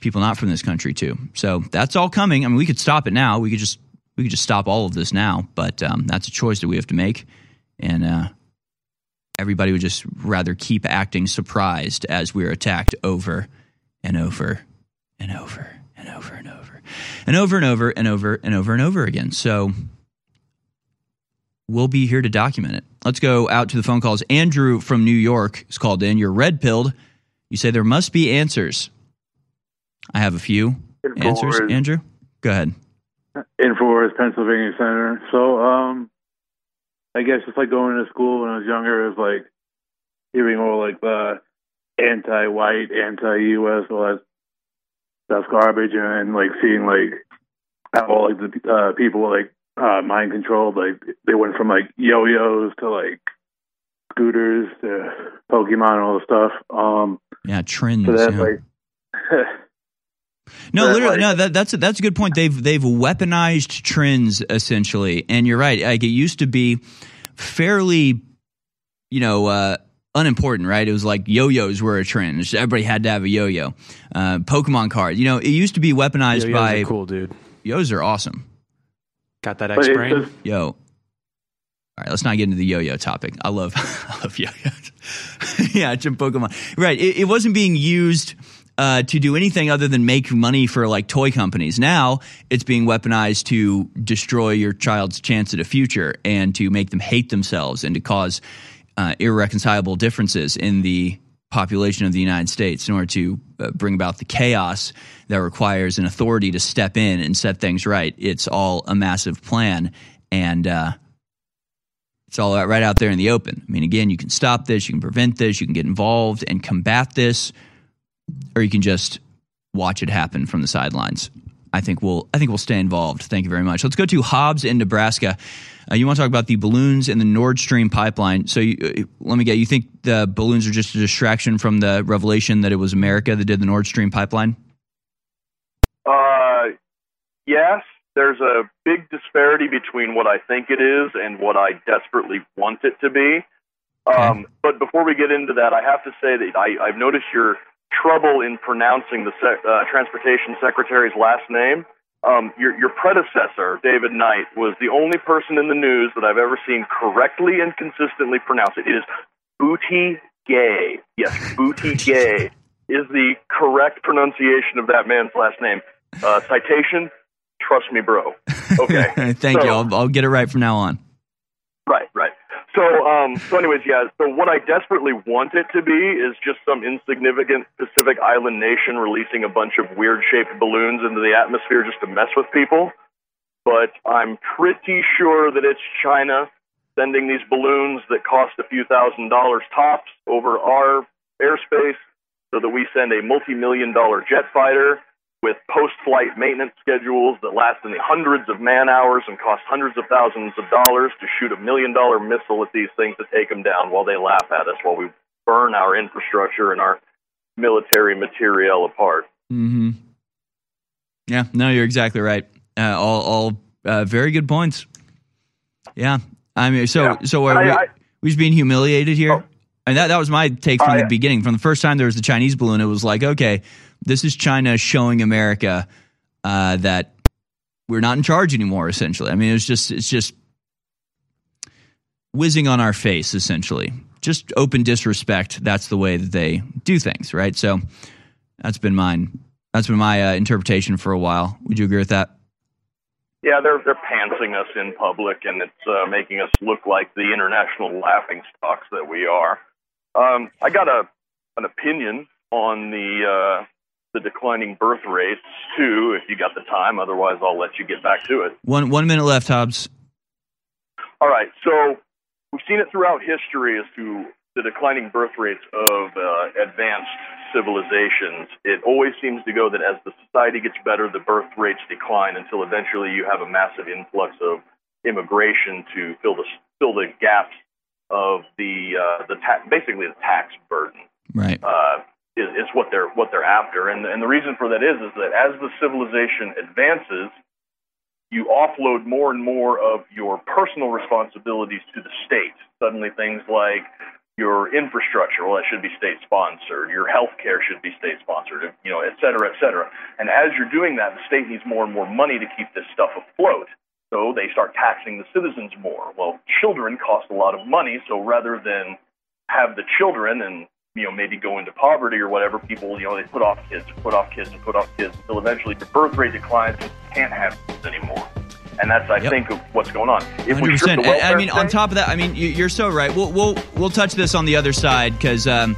people not from this country too. So that's all coming. I mean, we could stop it now. We could just we could just stop all of this now, but um, that's a choice that we have to make, and uh, everybody would just rather keep acting surprised as we're attacked over and over and over and over and over and over and over and over and over and over again. So we'll be here to document it. Let's go out to the phone calls. Andrew from New York is called in. You're red pilled. You say there must be answers. I have a few answers. Andrew, go ahead. Infowars, Pennsylvania Center. So, um, I guess it's like going to school when I was younger. It was like hearing all like the anti-white, anti-U.S. all that stuff garbage, and like seeing like how all like the uh, people like uh, mind controlled. Like they went from like yo-yos to like scooters to Pokemon and all the stuff. Um, yeah, trends. So that yeah. like. [LAUGHS] No, That, literally, like- no. That, that's a, that's a good point. They've they've weaponized trends essentially, and you're right. Like it used to be fairly, you know, uh, unimportant, right? It was like yo-yos were a trend. Just Everybody had to have a yo-yo. Uh, Pokemon cards, you know, it used to be weaponized Yo-yos by are cool, dude. Yos are awesome. Got that X brain, Yo. All right, let's not get into the yo-yo topic. I love, [LAUGHS] I love yo-yos. [LAUGHS] yeah, Jim Pokemon. Right, it, it wasn't being used uh, to do anything other than make money for like toy companies. Now it's being weaponized to destroy your child's chance at a future and to make them hate themselves and to cause uh, irreconcilable differences in the population of the United States in order to uh, bring about the chaos that requires an authority to step in and set things right. It's all a massive plan, and uh, it's all right out there in the open. I mean, again, you can stop this, you can prevent this, you can get involved and combat this, or you can just watch it happen from the sidelines. I think we'll I think we'll stay involved. Thank you very much. Let's go to Hobbs in Nebraska. Uh, you want to talk about the balloons and the Nord Stream pipeline? So you, uh, let me get. You think the balloons are just a distraction from the revelation that it was America that did the Nord Stream pipeline? Uh, yes, there's a big disparity between what I think it is and what I desperately want it to be. Um, but before we get into that, I have to say that I, I've noticed your trouble in pronouncing the sec, uh, transportation secretary's last name. Um, your, your predecessor, David Knight, was the only person in the news that I've ever seen correctly and consistently pronounce it. It is Booty Gay. Yes, Booty Gay is the correct pronunciation of that man's last name. Uh, citation, trust me, bro. [LAUGHS] Okay. Thank So- you. I'll, I'll get it right from now on. Right, right. So, um, so anyways, yeah. So, what I desperately want it to be is just some insignificant Pacific Island nation releasing a bunch of weird-shaped balloons into the atmosphere just to mess with people. But I'm pretty sure that it's China sending these balloons that cost a few thousand dollars tops over our airspace, so that we send a multi-million dollar jet fighter with post-flight maintenance schedules that last in the hundreds of man hours and cost hundreds of thousands of dollars to shoot a million dollar missile at these things to take them down while they laugh at us while we burn our infrastructure and our military materiel apart. Mm-hmm. Yeah, no, you're exactly right. Uh, all, all uh, very good points. Yeah, I mean, so, so are I- we, I- we just being humiliated here? And that, that was my take from I- the beginning. From the first time there was the Chinese balloon, it was like, okay, this is China showing America uh, that we're not in charge anymore. Essentially, I mean, it's just it's just whizzing on our face. Essentially, just open disrespect. That's the way that they do things, right? So that's been mine. That's been my uh, interpretation for a while. Would you agree with that? Yeah, they're they're pantsing us in public, and it's uh, making us look like the international laughing stocks that we are. Um, I got a an opinion on the uh, the declining birth rates too. If you got the time, otherwise I'll let you get back to it. One one minute left, Hobbs. All right, so we've seen it throughout history as to the declining birth rates of uh, advanced civilizations. It always seems to go that as the society gets better, the birth rates decline until eventually you have a massive influx of immigration to fill the fill the gaps of the uh, the ta- basically the tax burden Right. uh, is, is what they're what they're after, and and the reason for that is is that as the civilization advances, you offload more and more of your personal responsibilities to the state. Suddenly, things like your infrastructure, well, that should be state sponsored. Your health care should be state sponsored, you know, et cetera, et cetera. And as you're doing that, the state needs more and more money to keep this stuff afloat. So they start taxing the citizens more. Well, children cost a lot of money, so rather than have the children and you know maybe go into poverty or whatever, people you know they put off kids, put off kids, and put off kids until eventually the birth rate declines and can't have kids anymore. And that's I think of what's going on. If Hundred strip percent. the I welfare mean, on top of that, I mean, you- you're so right. We'll we'll we'll touch this on the other side because um,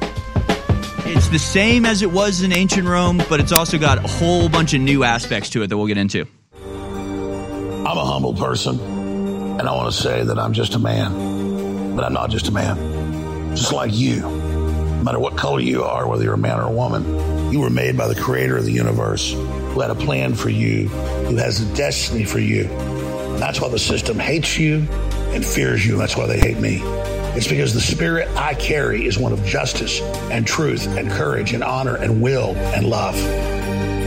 it's the same as it was in ancient Rome, but it's also got a whole bunch of new aspects to it that we'll get into. I'm a humble person, and I want to say that I'm just a man, but I'm not just a man. Just like you, no matter what color you are, whether you're a man or a woman, you were made by the creator of the universe who had a plan for you, who has a destiny for you. And that's why the system hates you and fears you. And that's why they hate me. It's because the spirit I carry is one of justice and truth and courage and honor and will and love.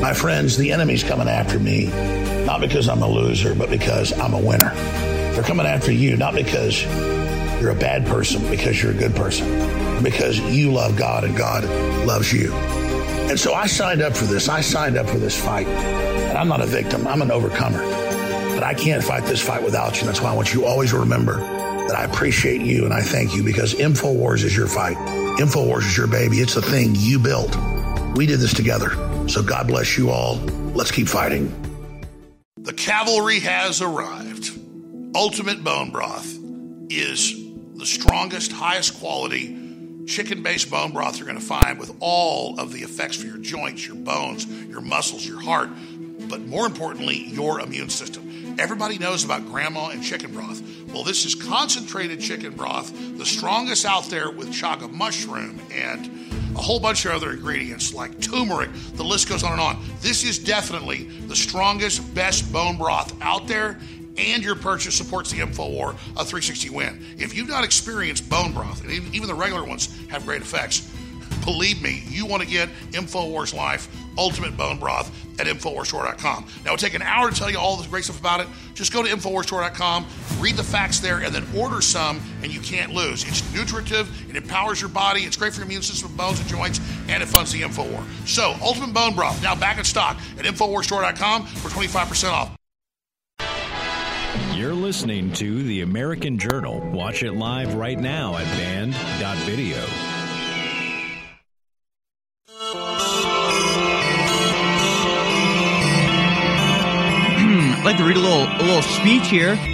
My friends, the enemy's coming after me, not because I'm a loser, but because I'm a winner. They're coming after you, not because you're a bad person, because you're a good person, because you love God and God loves you. And so I signed up for this. I signed up for this fight. And I'm not a victim, I'm an overcomer. But I can't fight this fight without you. And That's why I want you always to remember that I appreciate you and I thank you because InfoWars is your fight. InfoWars is your baby. It's the thing you built. We did this together. So God bless you all. Let's keep fighting. The cavalry has arrived. Ultimate Bone Broth is the strongest, highest quality chicken based bone broth you're going to find with all of the effects for your joints, your bones, your muscles, your heart, but more importantly, your immune system. Everybody knows about grandma and chicken broth. Well, this is concentrated chicken broth, the strongest out there with chaga mushroom and a whole bunch of other ingredients like turmeric. The list goes on and on. This is definitely the strongest, best bone broth out there, and your purchase supports the InfoWar of 360 Win. If you've not experienced bone broth, and even even the regular ones have great effects, Believe me, you want to get InfoWars Life Ultimate Bone Broth at InfoWarsStore.com. Now, it'll take an hour to tell you all the great stuff about it. Just go to InfoWarsStore.com, read the facts there, and then order some, and you can't lose. It's nutritive, it empowers your body, it's great for your immune system, bones, and joints, and it funds the InfoWar. So, Ultimate Bone Broth, now back in stock at InfoWarsStore.com for 25% off. You're listening to The American Journal. Watch it live right now at banned.video. Hmm, I'd like to read a little a little speech here. A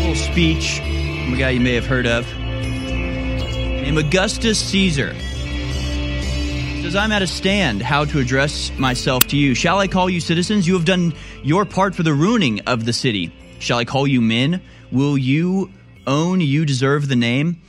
little speech from a guy you may have heard of. Named Augustus Caesar. Says I'm at a stand how to address myself to you. Shall I call you citizens? You have done your part for the ruining of the city. Shall I call you men? Will you own you deserve the name?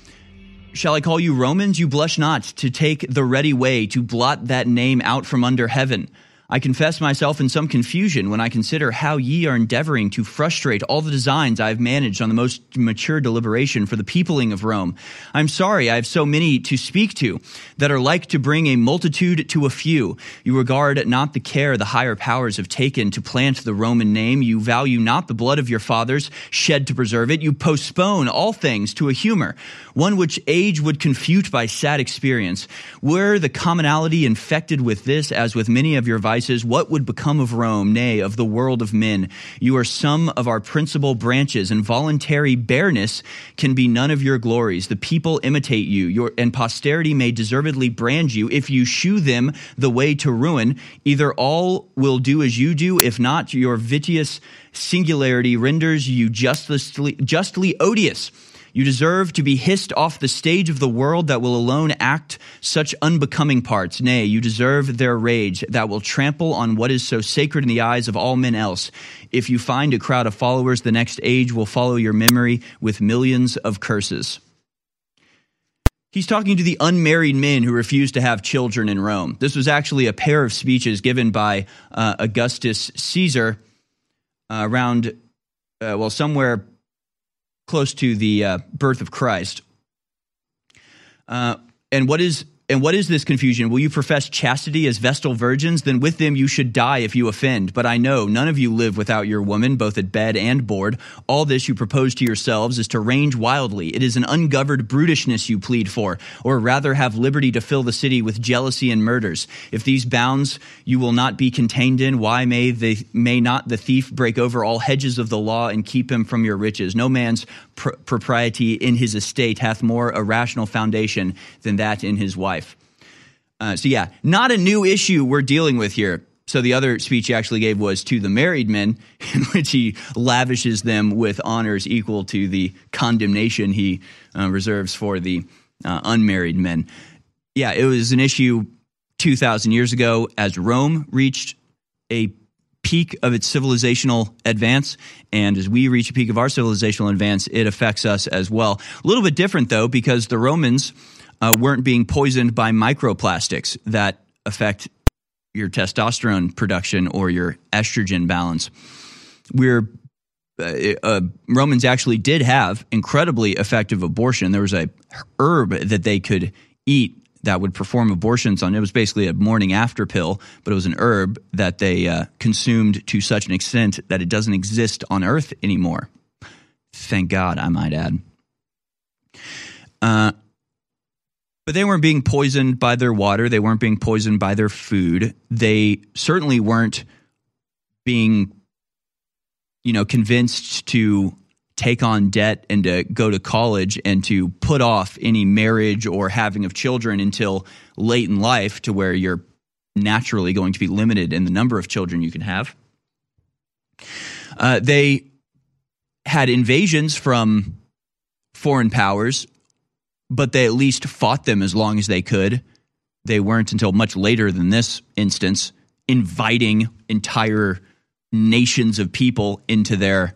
Shall I call you Romans? You blush not to take the ready way to blot that name out from under heaven. I confess myself in some confusion when I consider how ye are endeavoring to frustrate all the designs I have managed on the most mature deliberation for the peopling of Rome. I'm sorry I have so many to speak to that are like to bring a multitude to a few. You regard not the care the higher powers have taken to plant the Roman name. You value not the blood of your fathers shed to preserve it. You postpone all things to a humor, one which age would confute by sad experience. Were the commonality infected with this, as with many of your vices, what would become of Rome, nay, of the world of men? You are some of our principal branches, and voluntary bareness can be none of your glories. The people imitate you, your, and posterity may deservedly brand you if you shew them the way to ruin. Either all will do as you do, if not, your vitious singularity renders you justly, justly odious. You deserve to be hissed off the stage of the world that will alone act such unbecoming parts. Nay, you deserve their rage that will trample on what is so sacred in the eyes of all men else. If you find a crowd of followers, the next age will follow your memory with millions of curses. He's talking to the unmarried men who refused to have children in Rome. This was actually a pair of speeches given by uh, Augustus Caesar uh, around, uh, well, somewhere close to the uh, birth of Christ. Uh, and what is and what is this confusion? Will you profess chastity as Vestal virgins? Then with them you should die if you offend. But I know none of you live without your woman, both at bed and board. All this you propose to yourselves is to range wildly. It is an ungoverned brutishness you plead for, or rather have liberty to fill the city with jealousy and murders. If these bounds you will not be contained in, why may they may not the thief break over all hedges of the law and keep him from your riches? No man's pr- propriety in his estate hath more a rational foundation than that in his wife. Uh, so yeah, not a new issue we're dealing with here. So the other speech he actually gave was to the married men, [LAUGHS] in which he lavishes them with honors equal to the condemnation he uh, reserves for the uh, unmarried men. Yeah, it was an issue 2,000 years ago as Rome reached a peak of its civilizational advance. And as we reach a peak of our civilizational advance, it affects us as well. A little bit different, though, because the Romans uh, weren't being poisoned by microplastics that affect your testosterone production or your estrogen balance. We're uh, uh, Romans actually did have incredibly effective abortion. There was a herb that they could eat that would perform abortions on. It was basically a morning after pill, but it was an herb that they uh, consumed to such an extent that it doesn't exist on Earth anymore. Thank God, I might add. But they weren't being poisoned by their water. They weren't being poisoned by their food. They certainly weren't being, you know, convinced to take on debt and to go to college and to put off any marriage or having of children until late in life to where you're naturally going to be limited in the number of children you can have. Uh, they had invasions from foreign powers but they at least fought them as long as they could. They weren't until much later than this instance inviting entire nations of people into their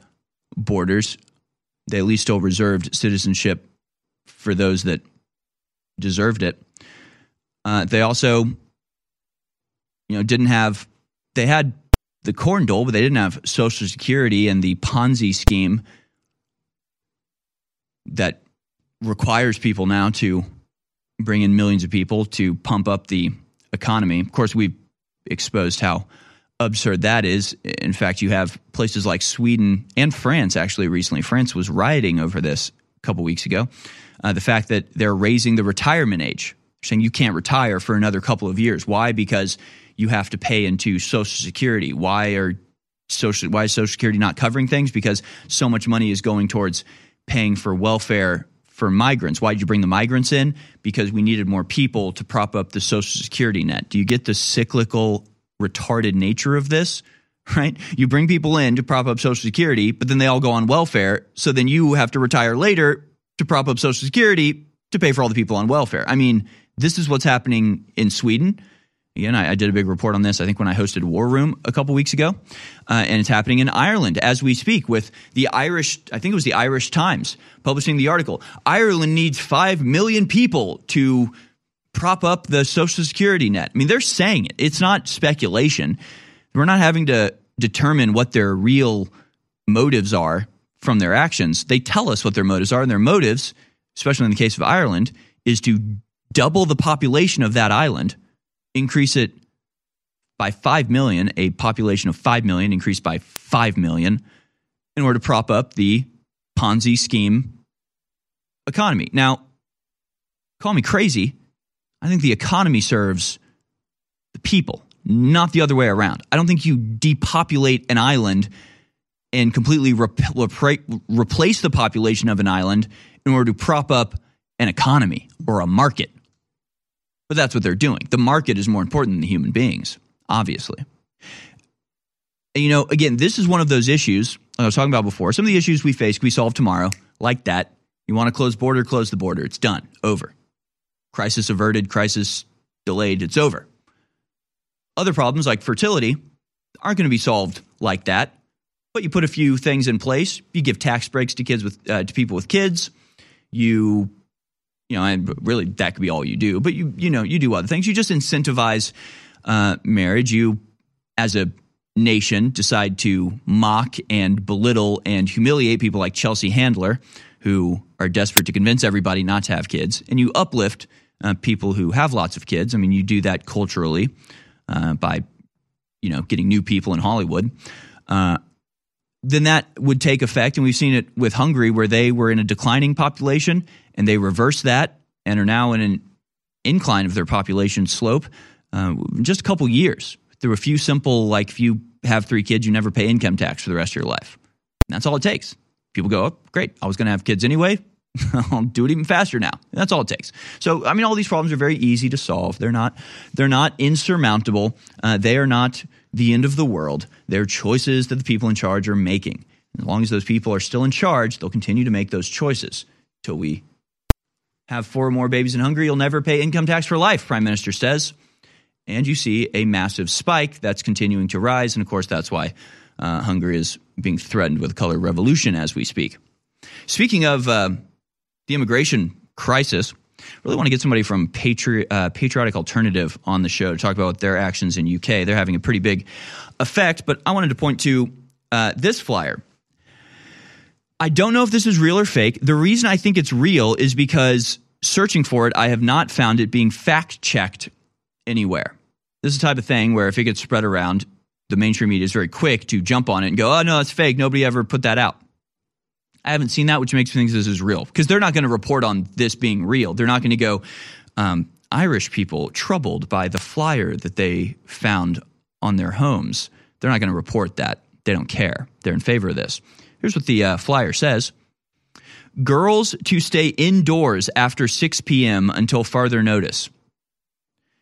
borders. They at least still reserved citizenship for those that deserved it. Uh, they also, you know, didn't have. They had the corn dole, but they didn't have Social Security and the Ponzi scheme that requires people now to bring in millions of people to pump up the economy. Of course, we've exposed how absurd that is. In fact, you have places like Sweden and France actually recently. France was rioting over this a couple weeks ago. Uh, the fact that they're raising the retirement age, saying you can't retire for another couple of years. Why? Because you have to pay into Social Security. Why are social why is Social Security not covering things? Because so much money is going towards paying for welfare for migrants. Why did you bring the migrants in? Because we needed more people to prop up the Social Security net. Do you get the cyclical, retarded nature of this? [LAUGHS] Right? You bring people in to prop up Social Security, but then they all go on welfare. So then you have to retire later to prop up Social Security to pay for all the people on welfare. I mean, this is what's happening in Sweden. Again, I, I, did a big report on this, I think, when I hosted War Room a couple weeks ago. Uh, and it's happening in Ireland as we speak with the Irish, I think it was the Irish Times publishing the article. Ireland needs 5 million people to prop up the Social Security net. I mean, they're saying it. It's not speculation. We're not having to determine what their real motives are from their actions. They tell us what their motives are, and their motives, especially in the case of Ireland, is to double the population of that island increase it by 5 million, a population of 5 million increased by 5 million in order to prop up the Ponzi scheme economy. Now, call me crazy. I think the economy serves the people, not the other way around. I don't think you depopulate an island and completely rep- replace the population of an island in order to prop up an economy or a market. But that's what they're doing. The market is more important than the human beings, obviously. And, you know, again, this is one of those issues I was talking about before. Some of the issues we face we solve tomorrow, like that. You want to close border, close the border. It's done. Over. Crisis averted, crisis delayed. It's over. Other problems like fertility aren't going to be solved like that. But you put a few things in place. You give tax breaks to kids with uh, to people with kids. You you know, and really that could be all you do. But you you know you do other things. You just incentivize uh, marriage. You as a nation decide to mock and belittle and humiliate people like Chelsea Handler, who are desperate to convince everybody not to have kids, and you uplift uh, people who have lots of kids. I mean, you do that culturally uh, by you know getting new people in Hollywood. Then that would take effect, and we've seen it with Hungary, where they were in a declining population, and they reversed that and are now in an incline of their population slope uh, just a couple years through a few simple like if you have three kids you never pay income tax for the rest of your life. And that's all it takes. People go oh great. I was going to have kids anyway. [LAUGHS] I'll do it even faster now. And that's all it takes. So i mean all these problems are very easy to solve. They're not they're not insurmountable. Uh, they are not the end of the world they're choices that the people in charge are making as long as those people are still in charge they'll continue to make those choices till we have four more babies in Hungary, you'll never pay income tax for life, Prime Minister says. And you see a massive spike that's continuing to rise. And of course, that's why uh, Hungary is being threatened with color revolution as we speak. Speaking of uh, the immigration crisis, really want to get somebody from Patri- uh, Patriotic Alternative on the show to talk about their actions in UK. They're having a pretty big effect, but I wanted to point to uh, this flyer I don't know if this is real or fake. The reason I think it's real is because searching for it, I have not found it being fact checked anywhere. This is the type of thing where if it gets spread around, the mainstream media is very quick to jump on it and go, oh, no, it's fake. Nobody ever put that out. I haven't seen that, which makes me think this is real because they're not going to report on this being real. They're not going to go, um, Irish people troubled by the flyer that they found on their homes. They're not going to report that. They don't care. They're in favor of this. Here's what the uh, flyer says Girls to stay indoors after 6 p.m. until farther notice.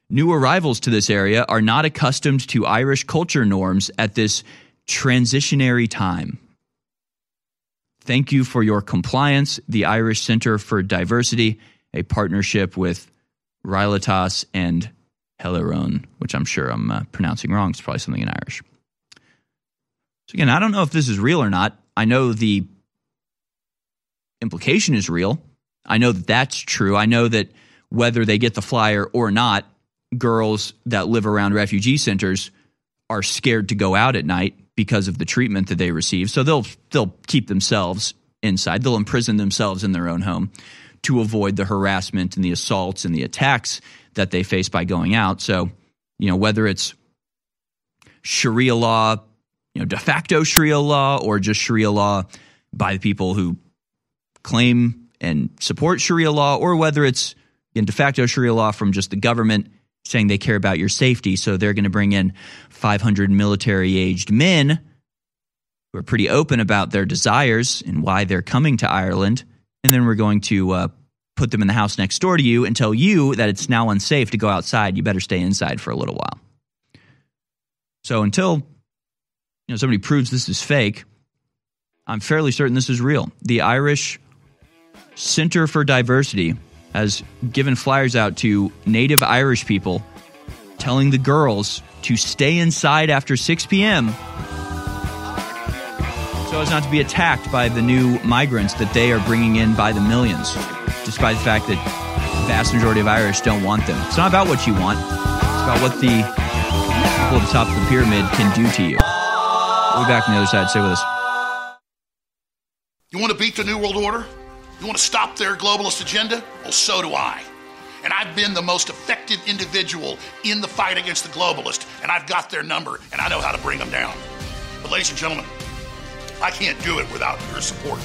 New arrivals to this area are not accustomed to Irish culture norms at this transitionary time. Thank you for your compliance. The Irish Center for Diversity, a partnership with Riletas and Heliron, which I'm sure I'm uh, pronouncing wrong. It's probably something in Irish. So, again, I don't know if this is real or not. I know the implication is real. I know that that's true. I know that whether they get the flyer or not, girls that live around refugee centers are scared to go out at night because of the treatment that they receive. So they'll they'll keep themselves inside. They'll imprison themselves in their own home to avoid the harassment and the assaults and the attacks that they face by going out. So, you know, whether it's Sharia law, you know, de facto Sharia law or just Sharia law by the people who claim and support Sharia law, or whether it's in de facto Sharia law from just the government saying they care about your safety. So they're going to bring in 500 military aged men who are pretty open about their desires and why they're coming to Ireland. And then we're going to uh, put them in the house next door to you and tell you that it's now unsafe to go outside. You better stay inside for a little while. So until you know somebody proves this is fake, I'm fairly certain this is real. The Irish Center for Diversity has given flyers out to native Irish people telling the girls to stay inside after 6 p.m. so as not to be attacked by the new migrants that they are bringing in by the millions, despite the fact that the vast majority of Irish don't want them. It's not about what you want, it's about what the people at the top of the pyramid can do to you. We'll be back on the other side. Stay with us. You want to beat the New World Order? You want to stop their globalist agenda? Well, so do I. And I've been the most effective individual in the fight against the globalist, and I've got their number, and I know how to bring them down. But, ladies and gentlemen, I can't do it without your support.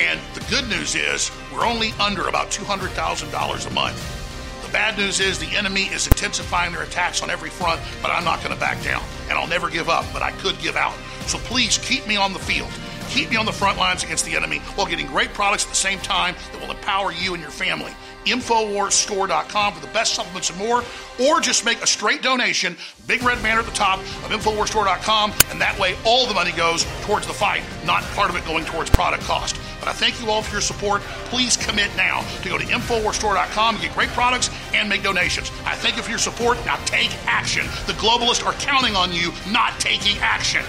And the good news is we're only under about $200,000 a month. The bad news is the enemy is intensifying their attacks on every front, but I'm not going to back down. And I'll never give up, but I could give out. So please keep me on the field. Keep me on the front lines against the enemy while getting great products at the same time that will empower you and your family. Infowarsstore.com for the best supplements and more, or just make a straight donation, big red banner at the top of Infowarsstore.com, and that way all the money goes towards the fight, not part of it going towards product cost. But I thank you all for your support. Please commit now to go to Infowarsstore.com and get great products and make donations. I thank you for your support. Now take action. The globalists are counting on you not taking action.